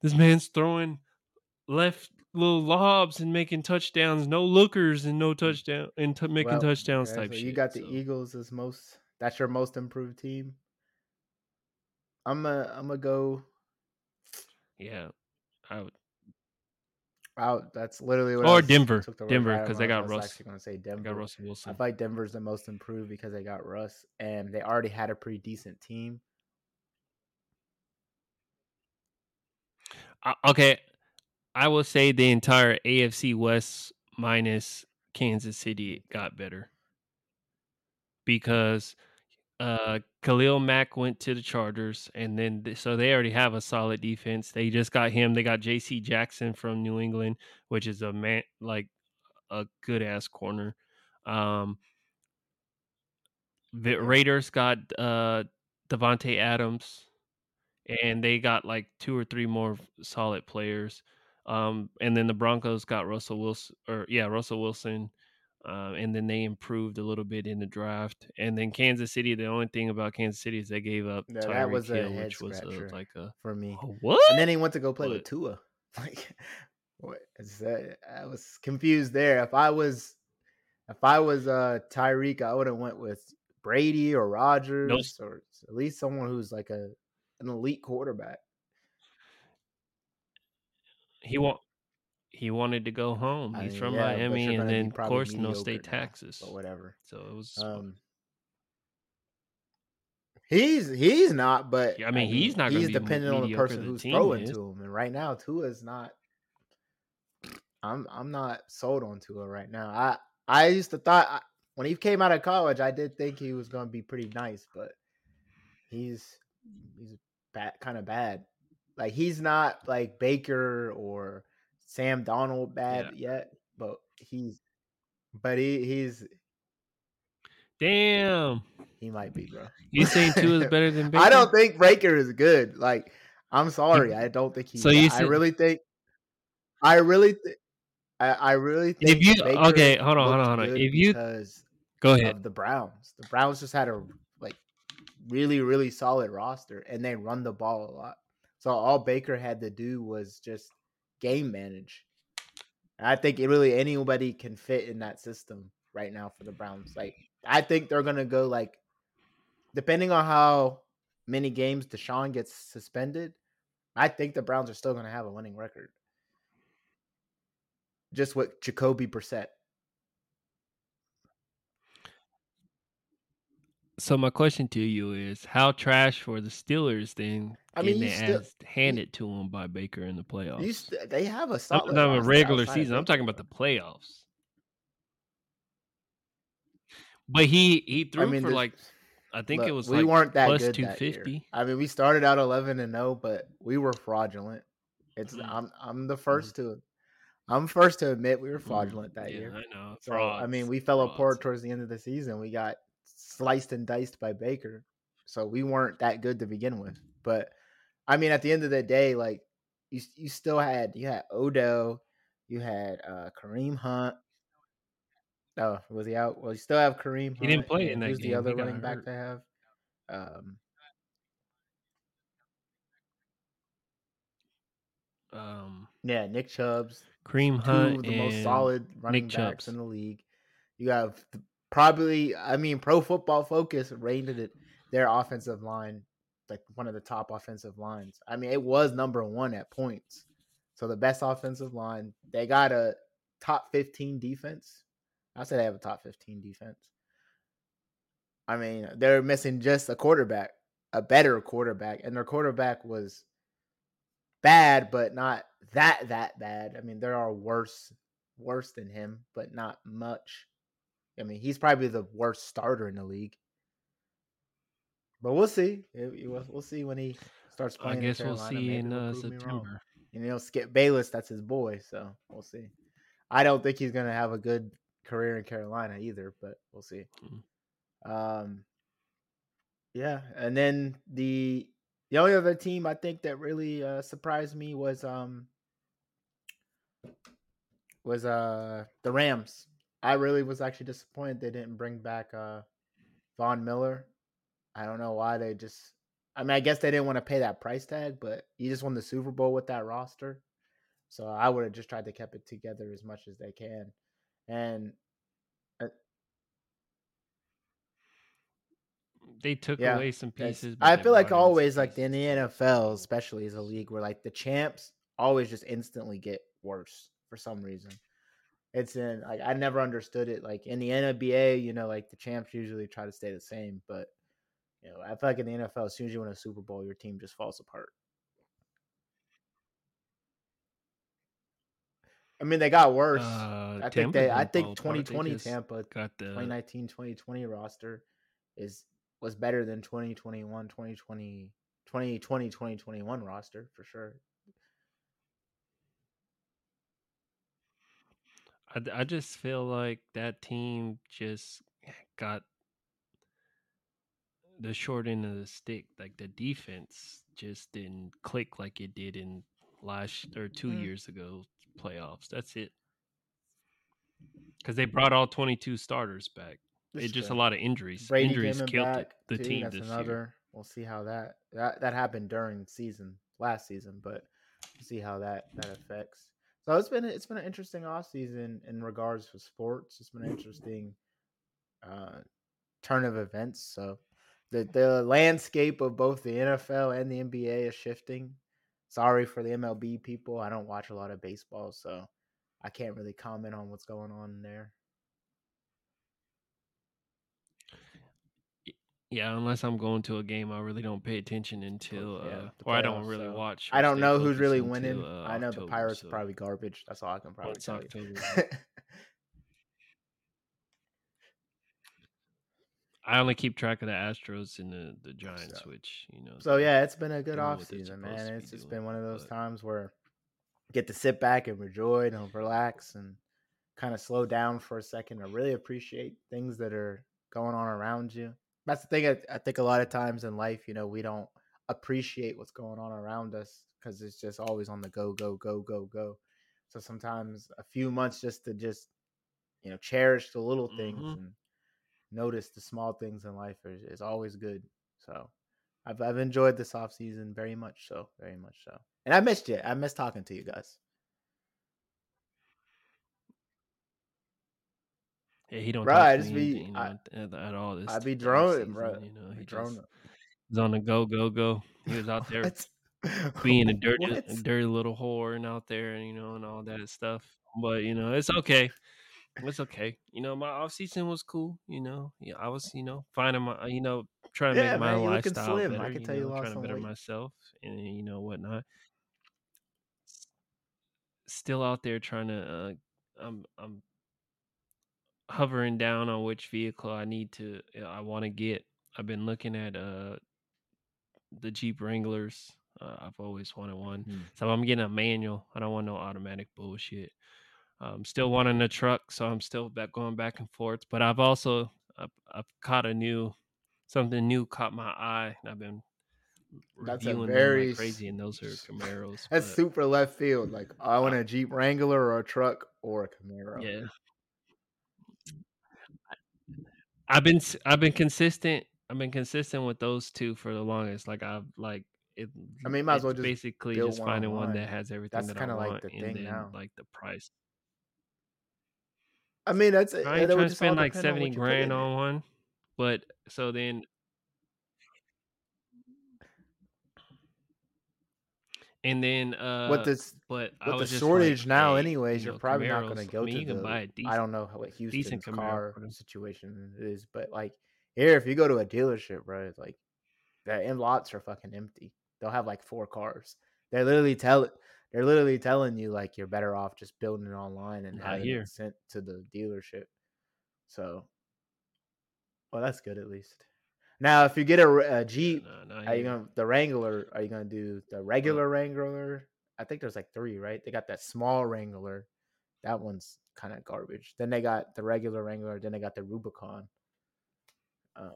this man's throwing left little lobs and making touchdowns, no lookers and no mm. touchdown and t- making Well, touchdowns type so shit. You got the so. Eagles as most. That's your most improved team. I'm a. I'm gonna go. Yeah, I would. out. That's literally what. I Or Denver. Denver, right out of 'cause my they got. I Russ. actually gonna say I Denver. got Russell I Wilson. feel like Denver's the most improved because they got Russ, and they already had a pretty decent team. Uh, okay, I will say the entire AFC West minus Kansas City got better because uh Khalil Mack went to the Chargers and then th- so they already have a solid defense. They just got him. They got JC Jackson from New England, which is a man like a good ass corner. Um the Raiders got uh Davante Adams and they got like two or three more solid players. Um, and then the Broncos got Russell Wilson, or yeah, Russell Wilson. Uh, and then they improved a little bit in the draft. And then Kansas City, the only thing about Kansas City is they gave up Yeah, that Tyreek was a Hill, which was a, like a for me. "A what? And then he went to go play with But- Tua. Like, what is that? I was confused there. If I was, if I was uh Tyreek, I would have went with Brady or Rodgers or at least someone who's like a an elite quarterback. he want he wanted to go home. I He's mean, from yeah, Miami, and then of course no state now, taxes. but whatever. So it was. Um, he's he's not, but Yeah, I mean, he's not He's dependent on the person the who's throwing is. to him, and right now Tua's not. I'm I'm not sold on Tua right now. I I used to thought I, when he came out of college, I did think he was going to be pretty nice, but he's he's bad, kind of bad. Like he's not like Baker or Sam Darnold bad yet, but he's but he he's Damn, he might be, bro. you saying Tua is better than Baker? I don't think Baker is good. Like, I'm sorry, I don't think he's. So you I really think, I really, th- I, I really think. If you- Baker okay, hold on, hold on, hold on. If you- Go ahead. of the Browns, the Browns just had a like really, really solid roster, and they run the ball a lot. So all Baker had to do was just game manage. I think it really anybody can fit in that system right now for the Browns. Like I think they're gonna go like depending on how many games Deshaun gets suspended, I think the Browns are still gonna have a winning record. Just with Jacoby Brissett. So my question to you is, how trash for the Steelers then? I mean, their still- handed to him by Baker in the playoffs. St- they have a I'm solid not a regular season. I'm talking about the playoffs. But he he threw for there's- like I think it was we like weren't that plus good that year. I mean, we started out eleven and zero, but we were fraudulent. It's Mm. I'm I'm the 1st to I'm first to admit we were fraudulent that Mm-hmm. yeah, year. I know. So I mean, we fell apart towards the end of the season. We got sliced and diced by Baker, so we weren't that good to begin with. But I mean, at the end of the day, like you, you still had you had Odo, you had uh Kareem Hunt. Oh, was he out? Well, you still have Kareem. He didn't play in that Who's game. the other He running back hurt. they have? Um, Um, yeah, Nick Chubb's two Hunt of the and most solid running Nick backs Chubbs. in the league. You have probably, I mean, Pro Football Focus rated it their offensive line like one of the top offensive lines. I mean, it was number one at points. So the best offensive line. They got a top fifteen defense. I say they have a top fifteen defense. I mean, they're missing just a quarterback, a better quarterback, and their quarterback was bad, but not that that bad. I mean, there are worse worse than him, but not much. I mean, he's probably the worst starter in the league. But we'll see. We'll see when he starts playing. I guess we'll see Maybe in uh, prove me wrong. September. And you know, Skip Bayless, that's his boy, so we'll see. I don't think he's gonna have a good career in Carolina either, but we'll see. Mm. Um, yeah, and then the the only other team I think that really uh, surprised me was um was uh the Rams. I really was actually disappointed they didn't bring back uh Von Miller. I don't know why they just. I mean, I guess they didn't want to pay that price tag, but you just won the Super Bowl with that roster. So I would have just tried to keep it together as much as they can. And uh They took Yeah, away some pieces. but I feel like brought in some always, like in the NFL, especially is a league where like the champs always just instantly get worse for some reason. It's in like I never understood it. Like in the NBA, you know, like the champs usually try to stay the same, but you know, I feel like in the NFL, as soon as you win a Super Bowl, your team just falls apart. I mean, they got worse. Uh, I think Tampa's they. I think fall apart. They 2020 Tampa got the 2019 2020 roster is was better than 2021 2020 2020 2021 roster for sure. I, I just feel like that team just got the short end of the stick. Like the defense just didn't click like it did in last or 2 Mm. years ago playoffs. That's it. Because they brought all 22 starters back. It's just a lot of injuries. Brady injuries killed it, back. the too, team this another. year. We'll see how that that that happened during season last season, but we'll see how that that affects. So it's been it's been an interesting off season in regards to sports. It's been an interesting uh, turn of events. So the the landscape of both the NFL and the NBA is shifting. Sorry for the MLB people. I don't watch a lot of baseball, so I can't really comment on what's going on there. Yeah, unless I'm going to a game, I really don't pay attention until, yeah, uh, the or I don't really so watch. I don't know who's really until, winning. uh, I know the Pirates so are probably garbage. That's all I can probably once tell October. you. I only keep track of the Astros and the, the Giants, So- which you know. so yeah, it's been a good doing off season, man. It's just been one of those but- times where you get to sit back and enjoy and relax and kind of slow down for a second to really appreciate things that are going on around you. That's the thing. I, I think a lot of times in life, you know, we don't appreciate what's going on around us because it's just always on the go, go, go, go, go. So sometimes a few months just to just you know cherish the little things Mhm. and notice the small things in life is, is always good. So I've I've enjoyed this off season very much so, very much so. And I missed you. I missed talking to you guys. Yeah, he don't Bruh, talk I to just me, be- you know, I- at, at all this. I be droning, bro. You know, he just droning. on the go, go, go. He was out there being a dirty, a dirty little whore and out there, and you know, and all that stuff. But you know, it's okay. It's okay. You know, my off season was cool. You know, yeah, I was, you know, finding my, you know, trying to Yeah, make my man, you lifestyle slim. I better. can tell you know, lost trying to better weight. myself and you know whatnot. Still out there trying to. Uh, I'm I'm hovering down on which vehicle I need to. uh, I want to get. I've been looking at uh the Jeep Wranglers. Uh, I've always wanted one. Hmm. So I'm getting a manual. I don't want no automatic bullshit. I'm still wanting a truck, so I'm still back going back and forth. But I've also I've, I've caught a new something new caught my eye. And I've been That's a very like crazy, and those are Camaros. That's but super left field. Like I want a Jeep Wrangler or a truck or a Camaro. yeah, I've been I've been consistent. I've been consistent with those two for the longest. Like I've like it. I mean, might as well just basically just one finding one online. that has everything That's that I like want, the and thing then now. like the price. I mean, that's I it ain't trying to spend like on seventy what in grand on one, but so then. And then, uh, With this, but I with the shortage like, now, hey, anyways, you you're know, probably not going to I go mean, to the. a I decent, don't know what Houston's car situation is, but like here, if you go to a dealership, bro, it's like the end lots are fucking empty. They'll have like four cars. They're literally tell they're literally telling you like you're better off just building it online and Not having here. it sent to the dealership. So, well, that's good at least. Now, if you get a, a Jeep, Nah, not are you gonna the Wrangler? Are you gonna do the regular Wrangler? I think there's like three, right? They got that small Wrangler. That one's kind of garbage. Then they got the regular Wrangler. Then they got the Rubicon. Uh,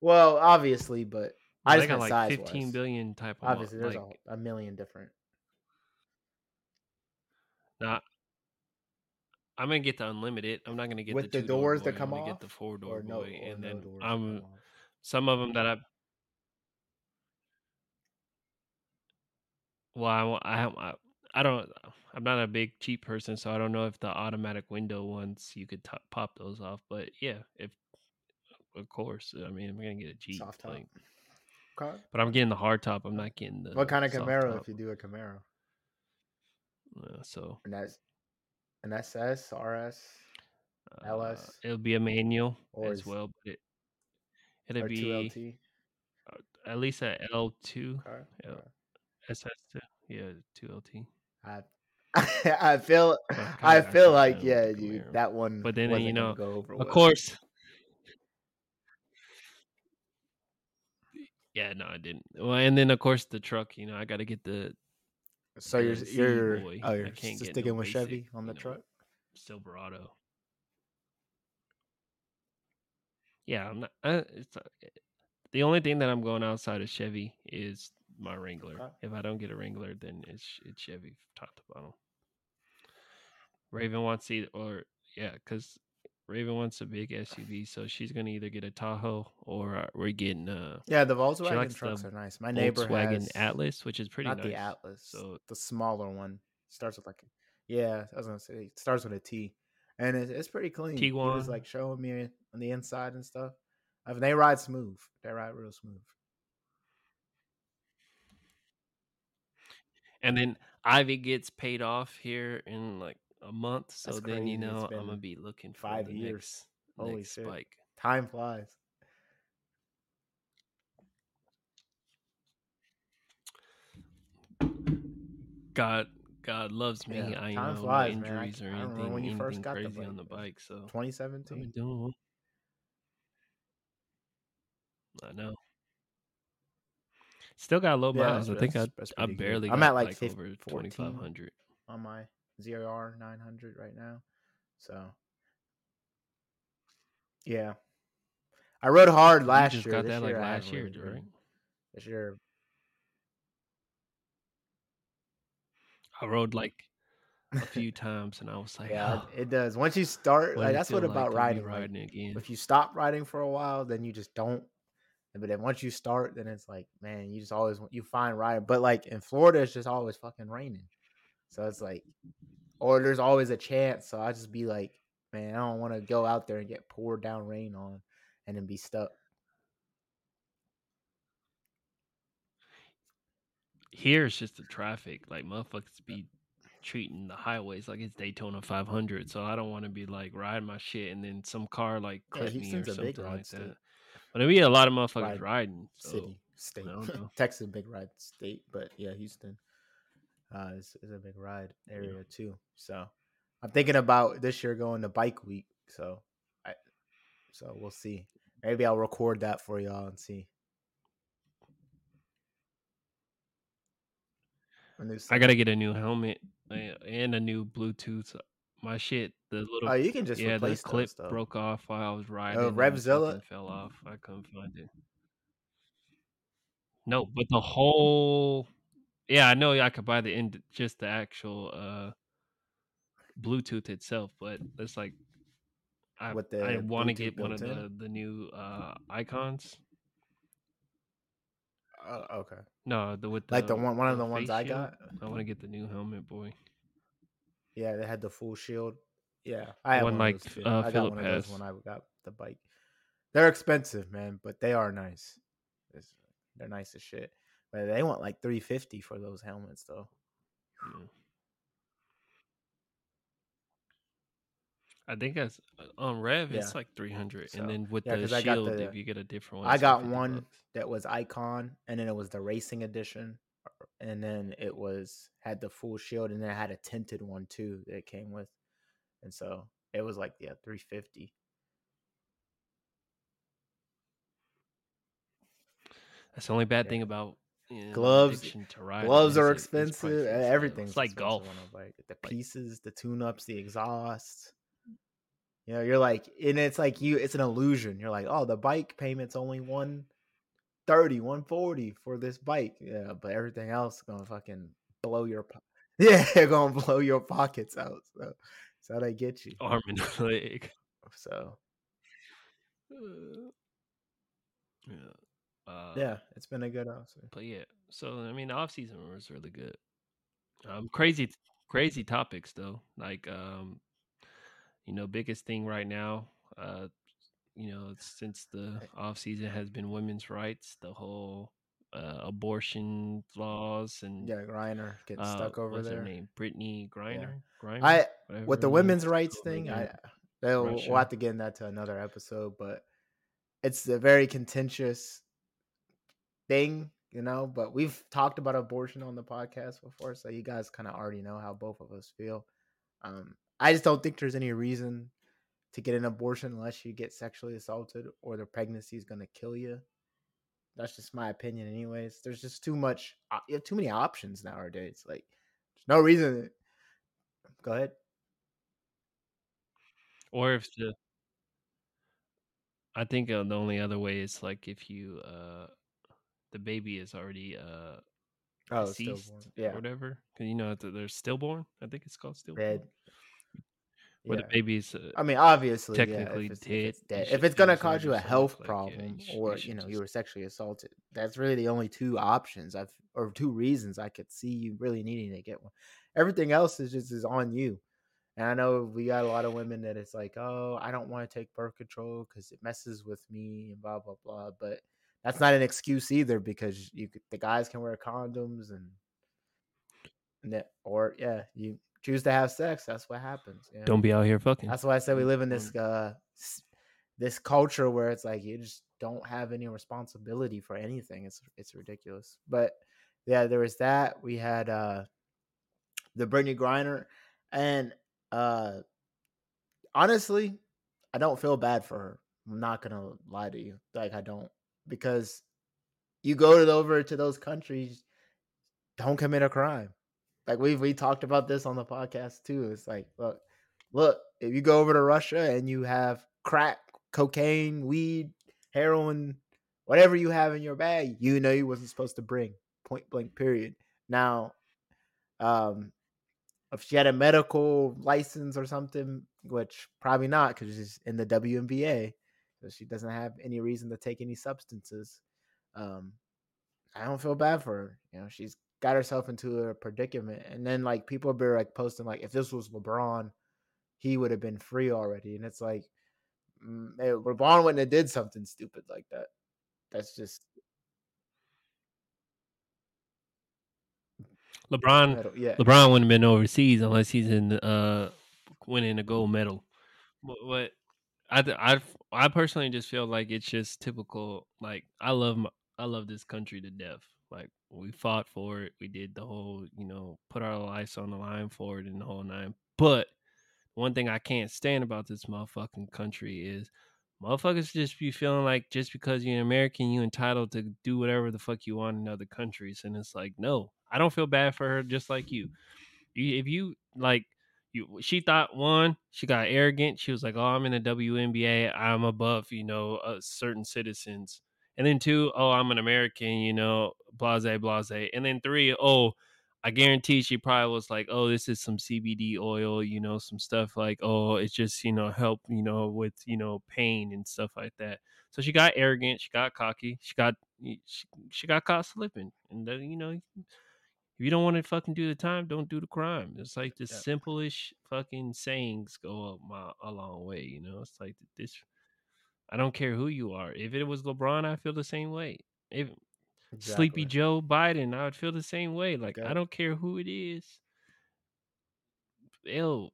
well, obviously, but No, I they just got like fifteen billion type of Obviously, there's like a, a million different. not. I'm gonna get the unlimited. I'm not gonna get With the, the doors boy. that come off, get the four door no, boy, and no then I'm some of them that I. Well, I, I, I, don't. I'm not a big cheap person, so I don't know if the automatic window ones you could top, pop those off. But yeah, if of course, I mean, I'm gonna get a Jeep. Soft top. Like, Okay. but I'm getting the hard top. I'm not getting the What kind of Camaro top. if you do a Camaro? Uh, so And that's an SS, RS, uh, LS? it'll be a manual Or as well, but it it'll be uh, at least a L two Okay. yeah. okay. SS two. Yeah, two LT. I I feel I kinda I got feel like yeah, you that one But then, you know, go over Of well. course. Yeah, no, I didn't. Well, and then of course the truck. You know, I got to get the So you're you're boy. oh you're can't just get no sticking with basic, Chevy on you the know, truck. Silverado. Yeah, I'm not. Uh, it's uh, the only thing that I'm going outside of Chevy is my Wrangler. Okay. If I don't get a Wrangler, then it's it's Chevy top to bottom. Raven wants either, or yeah, because Raven wants a big SUV, so she's gonna either get a Tahoe or uh, we're getting uh Yeah, the Volkswagen trucks are nice. My neighbor Volkswagen has Atlas, which is pretty not nice. the Atlas, So the smaller one starts with like yeah, I was gonna say it starts with a T, and it, it's pretty clean. He was Tiguan. like showing me on the inside and stuff. I mean, they ride smooth. They ride real smooth. and then Ivy gets paid off here in like a month, so That's then you crazy. It's know I'm gonna be looking for five the years. next, Holy next shit. spike. Time flies. God, God loves me. Yeah, I time uh, know flies, no man. I injuries or I remember anything, when you first got the crazy on the bike, bike. So 2017. doing. I know. Still got low Yeah, miles. I think I I barely I'm at like, like 50, over 14 2500. on my ZR 900 right now. So, yeah, I rode hard You last just year. got this that like year, I last year, really right? This year, I rode like a few times and I was like, yeah, oh, it, does. Once you start, like that's what like about be riding. Like, riding again. if you stop riding for a while, then you just don't. But then once you start, then it's like, man, you just always you find riding. But like in Florida, it's just always fucking raining, so it's like, or there's always a chance. So I just be like, man, I don't want to go out there and get poured down rain on, and then be stuck. Here it's just the traffic. Like motherfuckers be treating the highways like it's Daytona 500. So I don't want to be like riding my shit and then some car like Yeah, clip me or something like state. that. But there be a lot of motherfuckers Ride riding. So City, state. Texas, big ride state, but yeah, Houston uh, is, is a big ride area too. So I'm thinking about this year going to Bike Week. So I, so we'll see. Maybe I'll record that for y'all and see. I gotta get a new helmet uh, and a new Bluetooth. My shit, the little Oh, you can just yeah, the clip though. broke off while I was riding. Oh, Revzilla. fell off. I couldn't find it. No, but the whole yeah, I know I could buy the end just the actual uh Bluetooth itself, but it's like I With I want to get one of in? the the new uh icons. Oh, okay. No, the with the Like the one, one of the ones I got. I want to get the new helmet, boy. Yeah, they had the full shield. Yeah, I had One one, like, of those uh, I got one of those when I got the bike. They're expensive, man, but they are nice. It's, they're nice as shit. They want like three fifty for those helmets, though. Yeah. I think that's uh, on Rev. It's like three hundred, So, and then with yeah, the 'cause I got shield, the- if you get a different one, I got one bucks. that was Icon, and then it was the racing edition, and then it was had the full shield, and then it had a tinted one too that it came with, and so it was like yeah three fifty. That's the only bad Yeah. thing about know, Gloves- Gloves are expensive. pricey as hell. Everything's It's like expensive golf. on a bike. The pieces, the tune-ups, the exhaust. You know, you're like, and it's like you. It's an illusion. You're like, oh, the bike payment's only one thirty, one forty for this bike. Yeah, but everything else gonna fucking blow your. Po- yeah, they're gonna blow your pockets out. So, so they get you. Arm and leg. So Uh, yeah. Uh, yeah, it's been a good option. But yeah, so I mean, the off season was really good. Um, crazy, crazy topics though. Like, um, you know, biggest thing right now, uh, you know, since the off season has been women's rights, the whole uh, abortion laws and Yeah, Griner getting uh, stuck over what's there. her name, Brittney Griner. Griner, I whatever with the women's rights thing. I they'll, we'll have to get in that to another episode, but it's a very contentious thing. you know. But we've talked about abortion on the podcast before, so you guys kind of already know how both of us feel. Um, I just don't think there's any reason to get an abortion unless you get sexually assaulted or the pregnancy is going to kill you. That's just my opinion, anyways. There's just too much, you have too many options nowadays. Like, there's no reason. Go ahead. Or if the, I think uh, the only other way is like if you, uh, the baby is already uh Oh, deceased Yeah. whatever. 'Cause you know they're stillborn. I think it's called stillborn. Dead. Where Yeah. the baby's uh, I mean, obviously, technically yeah, if it's, dead, if it's dead. If it's gonna cause you a health like, problem, sh- you or should you know you were sexually assaulted, that's really the only two options I've or two reasons I could see you really needing to get one. Everything else is just is on you. And I know we got a lot of women that it's like, oh, I don't want to take birth control because it messes with me and blah blah blah. But that's not an excuse either because you could, the guys can wear condoms and, and or yeah, you choose to have sex. That's what happens. Yeah. don't be out here fucking. That's why I said we Mm, live in this uh this culture where it's like you just don't have any responsibility for anything. It's it's ridiculous. But yeah, there was that. We had uh the Brittney Griner and uh honestly, I don't feel bad for her. I'm not gonna lie to you. Like I don't because you go to over to those countries, don't commit a crime. Like we we talked about this on the podcast too. It's like, look, look, if you go over to Russia and you have crack, cocaine, weed, heroin, whatever you have in your bag, you know you wasn't supposed to bring. Point blank. Period. Now, um, if she had a medical license or something, which probably not because she's in the WNBA, she doesn't have any reason to take any substances. Um, I don't feel bad for her. You know, she's got herself into a predicament, and then like people be like posting like, if this was LeBron, he would have been free already, and it's like, eh, LeBron wouldn't have did something stupid like that. That's just LeBron. Yeah, LeBron wouldn't have been overseas unless he's in uh winning a gold medal. But, but I I I personally just feel like it's just typical. Like I love my, I love this country to death. Like we fought for it. We did the whole you know put our lives on the line for it and the whole nine. But one thing I can't stand about this motherfucking country is motherfuckers just be feeling like just because you're an American, you entitled to do whatever the fuck you want in other countries. And it's like, no, I don't feel bad for her just like you if you like you she thought one, she got arrogant. She was like, Oh, I'm in the WNBA, I'm above, you know, uh, certain citizens. And then two, oh, I'm an American, you know, blase, blase. And then three, oh, I guarantee she probably was like, oh, this is some CBD oil, you know, some stuff like, oh, it's just, you know, help, you know, with, you know, pain and stuff like that. So she got arrogant, she got cocky, she got she, she got caught slipping. And then, you know, if you don't want to fucking do the time, don't do the crime. It's like the Yep. simplest fucking sayings go up my, a long way, you know? It's like this I don't care who you are. If it was LeBron, I feel the same way. If Sleepy. Joe Biden, I would feel the same way. Like I don't care who it is. Ew.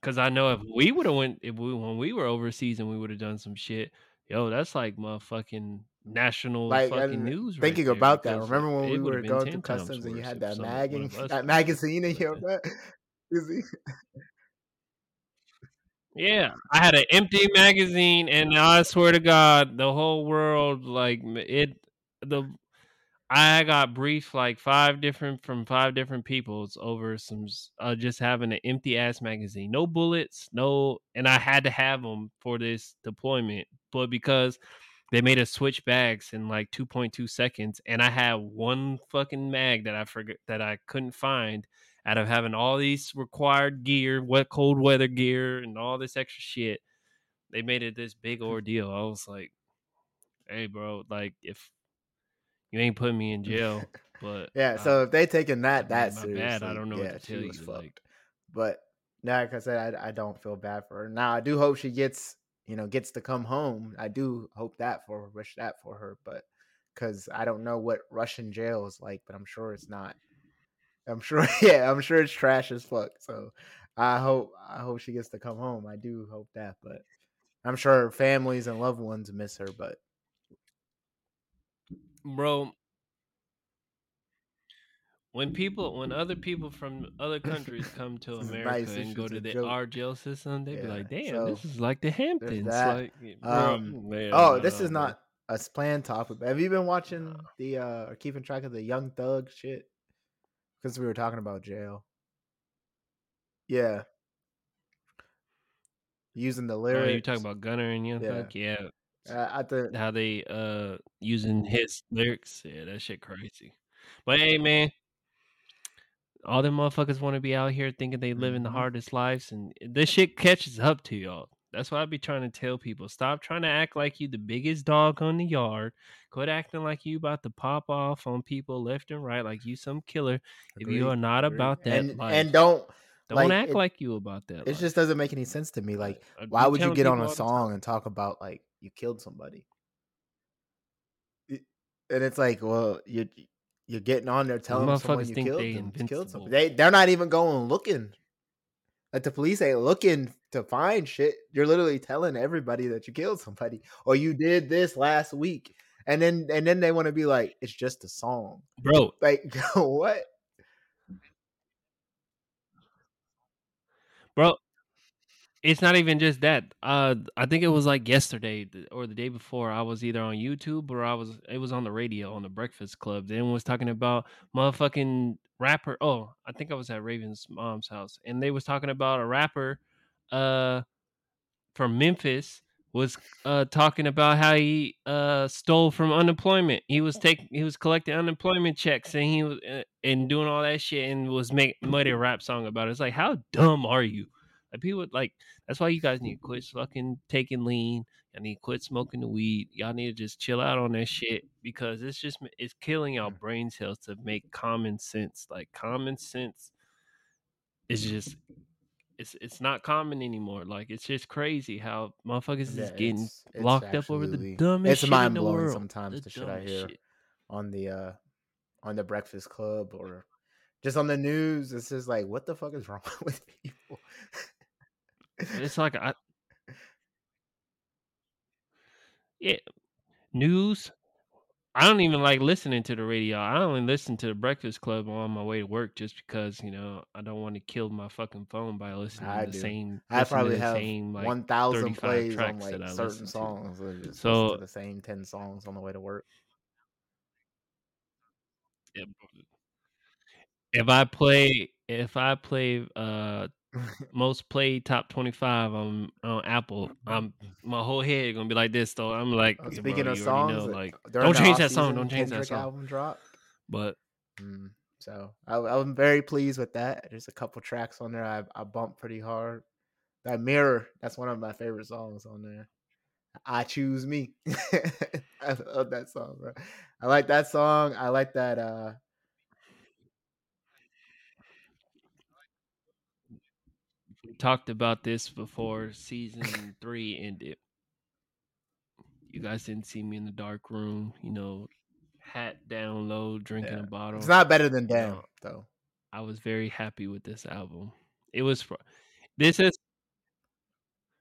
Cause I know if mm-hmm. we would have went if we when we were overseas and we would have done some shit, yo, that's like motherfucking national Like fucking and news. thinking right about that. Remember when we were going 10 through customs and you had that mag us that magazine in your butt? Yeah, I had an empty magazine, and I swear to God, the whole world like it. The I got briefed like five different from five different peoples over some uh, just having an empty ass magazine, no bullets, no, and I had to have them for this deployment, but because they made us switch bags in like 2.2 seconds, and I had one fucking mag that I forgot that I couldn't find out of having all these required gear, wet cold weather gear, and all this extra shit. They made it this big mm. ordeal. I was like, "Hey, bro, like if you ain't putting me in jail, but Yeah, I, so if they taking that that seriously, bad. I don't know yeah, what to tell you. fucked. Like, But now, like I said, I, I don't feel bad for her. Now I do hope she gets you know gets to come home. I do hope that for wish that for her. But because I don't know what Russian jail is like, but I'm sure it's not. I'm sure, yeah, I'm sure it's trash as fuck. So I hope I hope she gets to come home. I do hope that, but I'm sure her families and loved ones miss her. But bro, when people when other people from other countries come to America nice, and go to the joke. our jail system, they be Yeah, like, "Damn, so this is like the Hamptons." Like, Um, man, oh, this is not a planned topic. Have you been watching the uh or keeping track of the Young Thug shit? Because we were talking about jail. Yeah. Using the Oh, lyrics. you talking about Gunna and Young Yeah. Thug? Yeah, Uh, I think how they uh using his lyrics. Yeah, that shit crazy. But hey, man, all them motherfuckers want to be out here thinking they living the Mhm. hardest lives, and this shit catches up to y'all. That's why I be trying to tell people: stop trying to act like you the biggest dog on the yard. Quit acting like you about to pop off on people left and right, like you some killer. If you are not agreed. about that and life, and don't don't like, act it- like you about that. it life. just doesn't make any sense to me. Like, I why would you get on a all the time. song and talk about like you killed somebody? It- And it's like, well, you you're getting on there telling someone you killed they them, killed somebody. They they're not even going looking. Like the police ain't looking to find shit. You're literally telling everybody that you killed somebody or you did this last week, and then and then they want to be like, it's just a song. bro. Like what? bro it's not even just that. Uh i think it was like yesterday or the day before i was either on youtube or i was it was on the radio on the breakfast club. Then was talking about motherfucking rapper oh i think i was at raven's mom's house and they was talking about a rapper uh from memphis was uh talking about how he uh stole from unemployment. He was taking he was collecting unemployment checks and he was uh, and doing all that shit and was make made a rap song about it. It's like how dumb are you like people like that's why you guys need to quit fucking taking lean. Y'all need to quit smoking the weed. Y'all need to just chill out on that shit because it's just it's killing our brain cells to make common sense. Like common sense is just it's it's not common anymore. Like it's just crazy how motherfuckers Yeah, is getting it's- it's locked up over the dumbest it's shit in the world. sometimes the shit I hear. shit. on the uh on the Breakfast Club or just on the news. It's just like, what the fuck is wrong with people? It's like I yeah news. I don't even like listening to the radio. I only listen to the Breakfast Club on my way to work just because you know I don't want to kill my fucking phone by listening I to the do. same. I probably have same, like, one thousand plays on like certain listen to. songs. So just listen So- to the same ten songs on the way to work. If I play, if I play, uh, most played top twenty five on on Apple, I'm my whole head gonna be like this. Though I'm like, "Yeah, Speaking bro, of songs, know, like, don't change that song. Don't change that song. album drop. But Mm, so I, I'm very pleased with that. There's a couple tracks on there I, I bumped pretty hard. That mirror, that's one of my favorite songs on there. I choose me. I love that song, bro. I like that song. I like that. uh talked about this before season three ended. You guys didn't see me in the dark room, you know, hat down low, drinking Yeah. a bottle. It's not better than you Damn though. I was very happy with this album. It was fr- this is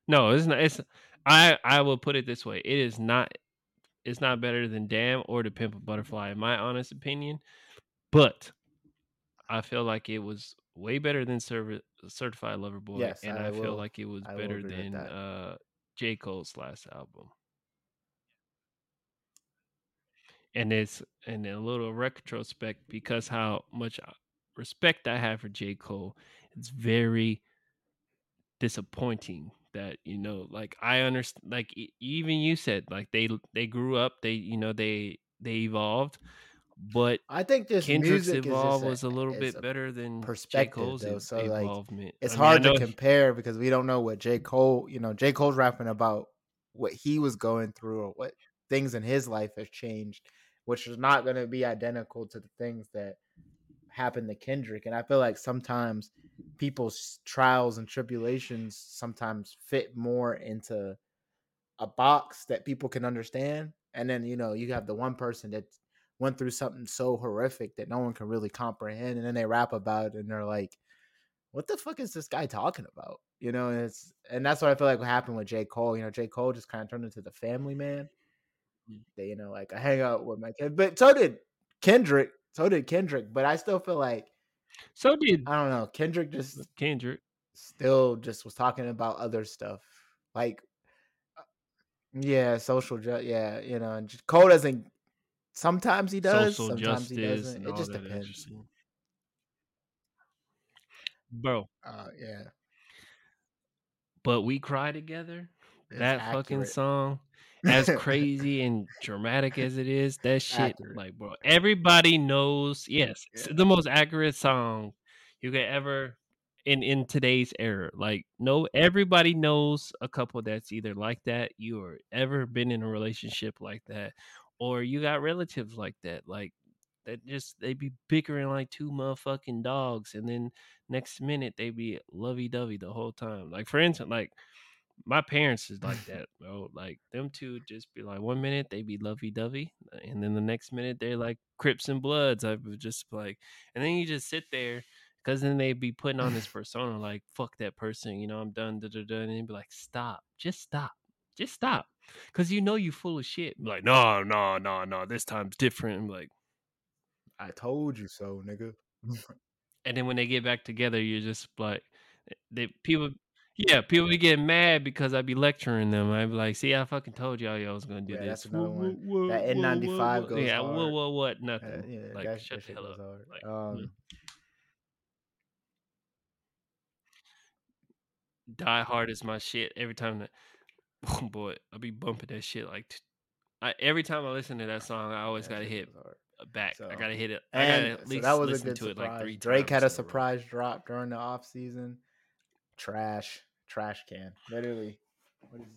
no, it's not. It's I I will put it this way: it is not. It's not better than Damn or To Pimp a Butterfly, in my honest opinion. But I feel like it was way better than Certi- Certified Lover Boy, Yes, and I I, feel will- like it was I better than uh, J Cole's last album. and it's and a little retrospect because how much uh, respect I have for J. Cole, it's very disappointing that you know like I understand like even you said like they they grew up they you know they they evolved but I think just Kendrick's evolve was just a little bit a better than J. perspective, Cole's though, so, like, it's I mean, hard to he- compare because we don't know what J. Cole, you know, J. Cole's rapping about what he was going through or what things in his life has changed, which is not going to be identical to the things that happened to Kendrick. And I feel like sometimes people's trials and tribulations sometimes fit more into a box that people can understand. And then, you know, you have the one person that went through something so horrific that no one can really comprehend. And then they rap about it and they're like, what the fuck is this guy talking about? You know, and it's and that's what I feel like what happened with J. Cole. You know, J. Cole just kind of turned into the family man. That, you know, like I hang out with my kid. But so did Kendrick. So did Kendrick, but I still feel like So did I don't know. Kendrick just Kendrick. still just was talking about other stuff, like uh, yeah, social ju- yeah, you know. And Cole doesn't. Sometimes he does. social sometimes he doesn't. It just depends. Bro, Uh, yeah, but we cry together. it's that fucking song, as crazy and dramatic as it is, that shit, Accurate. like, bro, everybody knows. Yes, Yeah. the most accurate song you could ever in in today's era. Like, no, everybody knows a couple that's either like that, you or ever been in a relationship like that, or you got relatives like that, like. That just they'd be bickering like two motherfucking dogs, and then next minute they'd be lovey dovey the whole time. Like for instance, like my parents is like that, bro. Like them two just be like one minute they'd be lovey dovey, and then the next minute they're like Crips and Bloods. I was just like, and then you just sit there because then they'd be putting on this persona like fuck that person, you know, I'm done, da da da, and they be like, stop, just stop, just stop, because you know you full of shit. Be like, no, no, no, no, this time's different. I'm like, I told you so, nigga. and then when they get back together, you're just like, they people. Yeah, people be getting mad because I be lecturing them. I be like, "See, I fucking told y'all y'all was gonna do Yeah, this." that's another one. wha- That wha- wha- N95 wha- goes Yeah, hard. what, what? Uh, Nothing. yeah, like, that, shut that the hell up. hard. Like, um, mm. Die Hard is my shit. Every time that, oh boy, I'll be bumping that shit. Like, t- I, every time I listen to that song, I always that gotta hit back. So, I gotta hit it. I gotta at so least that was a listen good to it like surprise. three Drake had a times in row. surprise drop during the off season. Trash, trash can, literally. What is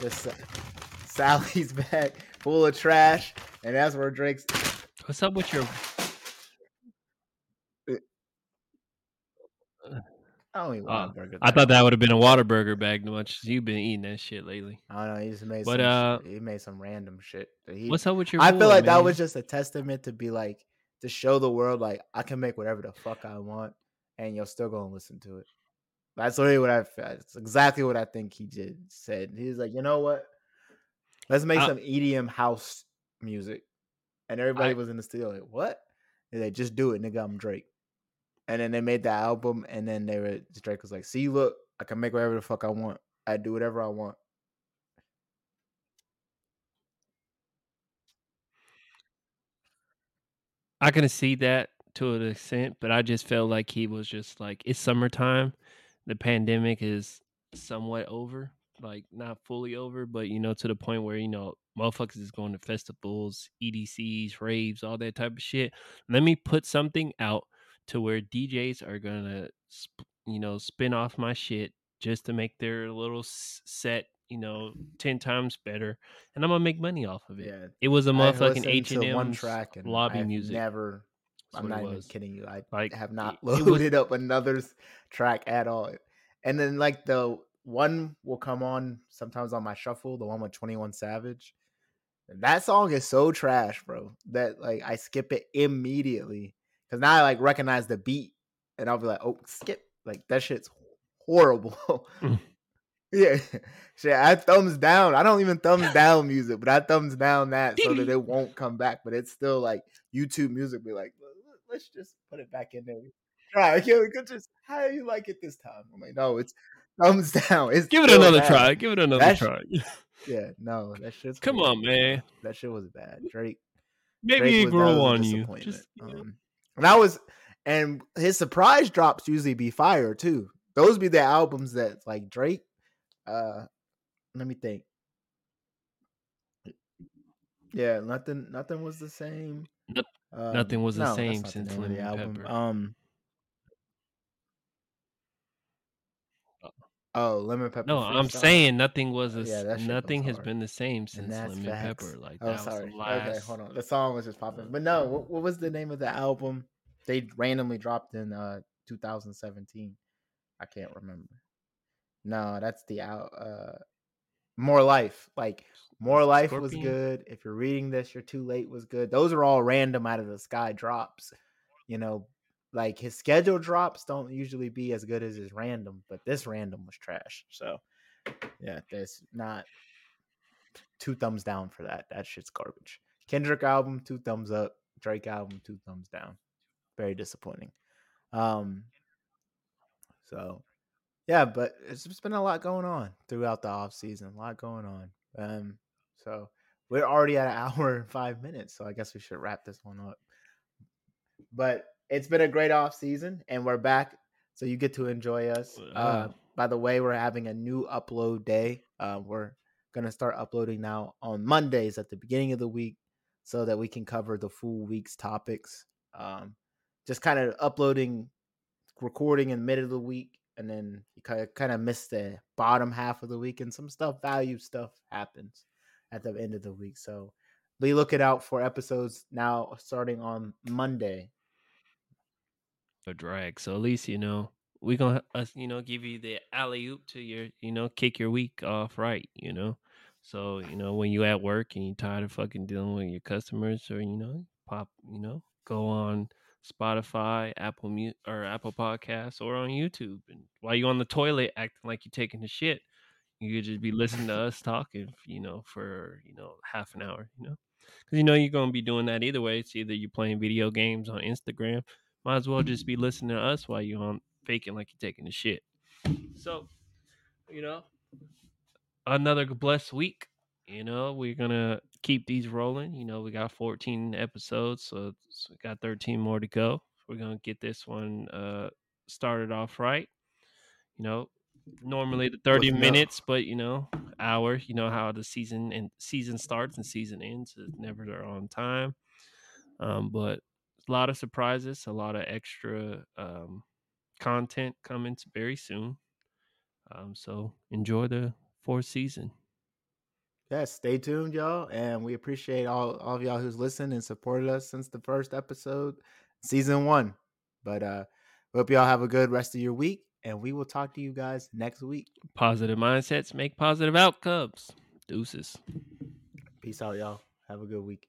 this? This uh, Sally's bag full of trash, and that's where Drake's. What's up with your? I don't Uh. I thought that would have been a Whataburger bag. Much as you've been eating that shit lately. I don't know. He just made But, some. uh. He made some random shit. He, What's up with your? I feel boy, like that was just a testament to be like to show the world like I can make whatever the fuck I want, and you're still gonna listen to it. That's really what I. That's exactly what I think he did. Said he's like, you know what? Let's make I- some EDM house music, and everybody I- was in the studio like, what? And they just do it, nigga. I'm Drake. And then they made the album, and then they were Drake was like, see, look, I can make whatever the fuck I want. I do whatever I want. I can see that to an extent, but I just felt like he was just like it's summertime. The pandemic is somewhat over, like not fully over, but you know, to the point where you know motherfuckers is going to festivals, EDCs, raves, all that type of shit. Let me put something out to where DJs are gonna, sp- you know, spin off my shit just to make their little s- set, you know, ten times better, and I'm gonna make money off of it. Yeah, It was a motherfucking H and one track and lobby I've music. Never, That's I'm not even kidding you. I Like, have not it was- loaded up another track at all. And then like the one will come on sometimes on my shuffle, the one with Twenty One Savage. That song is so trash, bro. That like I skip it immediately because now I like recognize the beat, and I'll be like, oh, skip. Like that shit's horrible. Mm. yeah, shit. I thumbs down. I don't even thumbs down music, but I thumbs down that so that it won't come back. But it's still like YouTube music. Be like, "Let- let- let's just put it back in there. Try. Can we could just how do you like it this time? I'm like, no, it's thumbs down. It's Give it another bad. try. Give it another That try. Yeah, no, that shit's Come weird. on, man. That shit was bad. Drake Maybe Drake it grew on you. Just Um, and I was, and his surprise drops usually be fire too. Those be the albums that like Drake. Uh, let me think. Yeah, nothing. Nothing was the same. Um, nothing was the no, same since Lemon album. Pepper. Um. Oh, lemon pepper. no, I'm Freestyle? saying nothing was a, Yeah, s- nothing has hard. been the same since Lemon facts. Pepper. Like oh, that was sorry. Okay, hold on. The song was just popping, but no. What, what was the name of the album? They randomly dropped in uh 2017. I can't remember. No, that's the out. Uh, More Life. Like More Life was good. If you're reading this, you're too late was good. Those are all random out of the sky drops. You know, like his schedule drops don't usually be as good as his random, but this random was trash. So yeah, there's not two thumbs down for that. That shit's garbage. Kendrick album, two thumbs up. Drake album, two thumbs down. Very disappointing. Um, so yeah, but it's just been a lot going on throughout the off season. A lot going on. Um, so we're already at an hour and five minutes, so I guess we should wrap this one up. But it's been a great off season, and we're back, so you get to enjoy us. Uh, by the way, we're having a new upload day. Uh, we're gonna start uploading now on Mondays at the beginning of the week, so that we can cover the full week's topics. Um, just kind of uploading, recording in the middle of the week, and then you kind of kind of miss the bottom half of the week, and some stuff, value stuff happens at the end of the week. So be looking out for episodes now starting on Monday. A drag. So at least you know we gonna us you know give you the alley oop to your you know kick your week off right. You know, so you know when you at work and you tired of fucking dealing with your customers or you know pop you know go on Spotify, Apple Music or Apple Podcasts or on YouTube and while you on the toilet acting like you're taking a shit you could just be listening to us talking, you know, for you know half an hour, you know, because you know you're gonna be doing that either way. It's either you're playing video games on Instagram, might as well just be listening to us while you're on faking like you're taking the shit. So, you know, another blessed week. You know, we're gonna keep these rolling. You know, we got 14 episodes, so, so we got 13 more to go. We're gonna get this one uh started off right. You know, normally the 30 With no- minutes but you know hour you know how the season and season starts and season ends it's never on time um but a lot of surprises a lot of extra um content coming very soon um so enjoy the fourth season Yeah, stay tuned, y'all, and we appreciate all all of y'all who's listened and supported us since the first episode, season one. But uh, hope y'all have a good rest of your week, and we will talk to you guys next week. positive mindsets make positive outcomes deuces Peace out, y'all. Have a good week.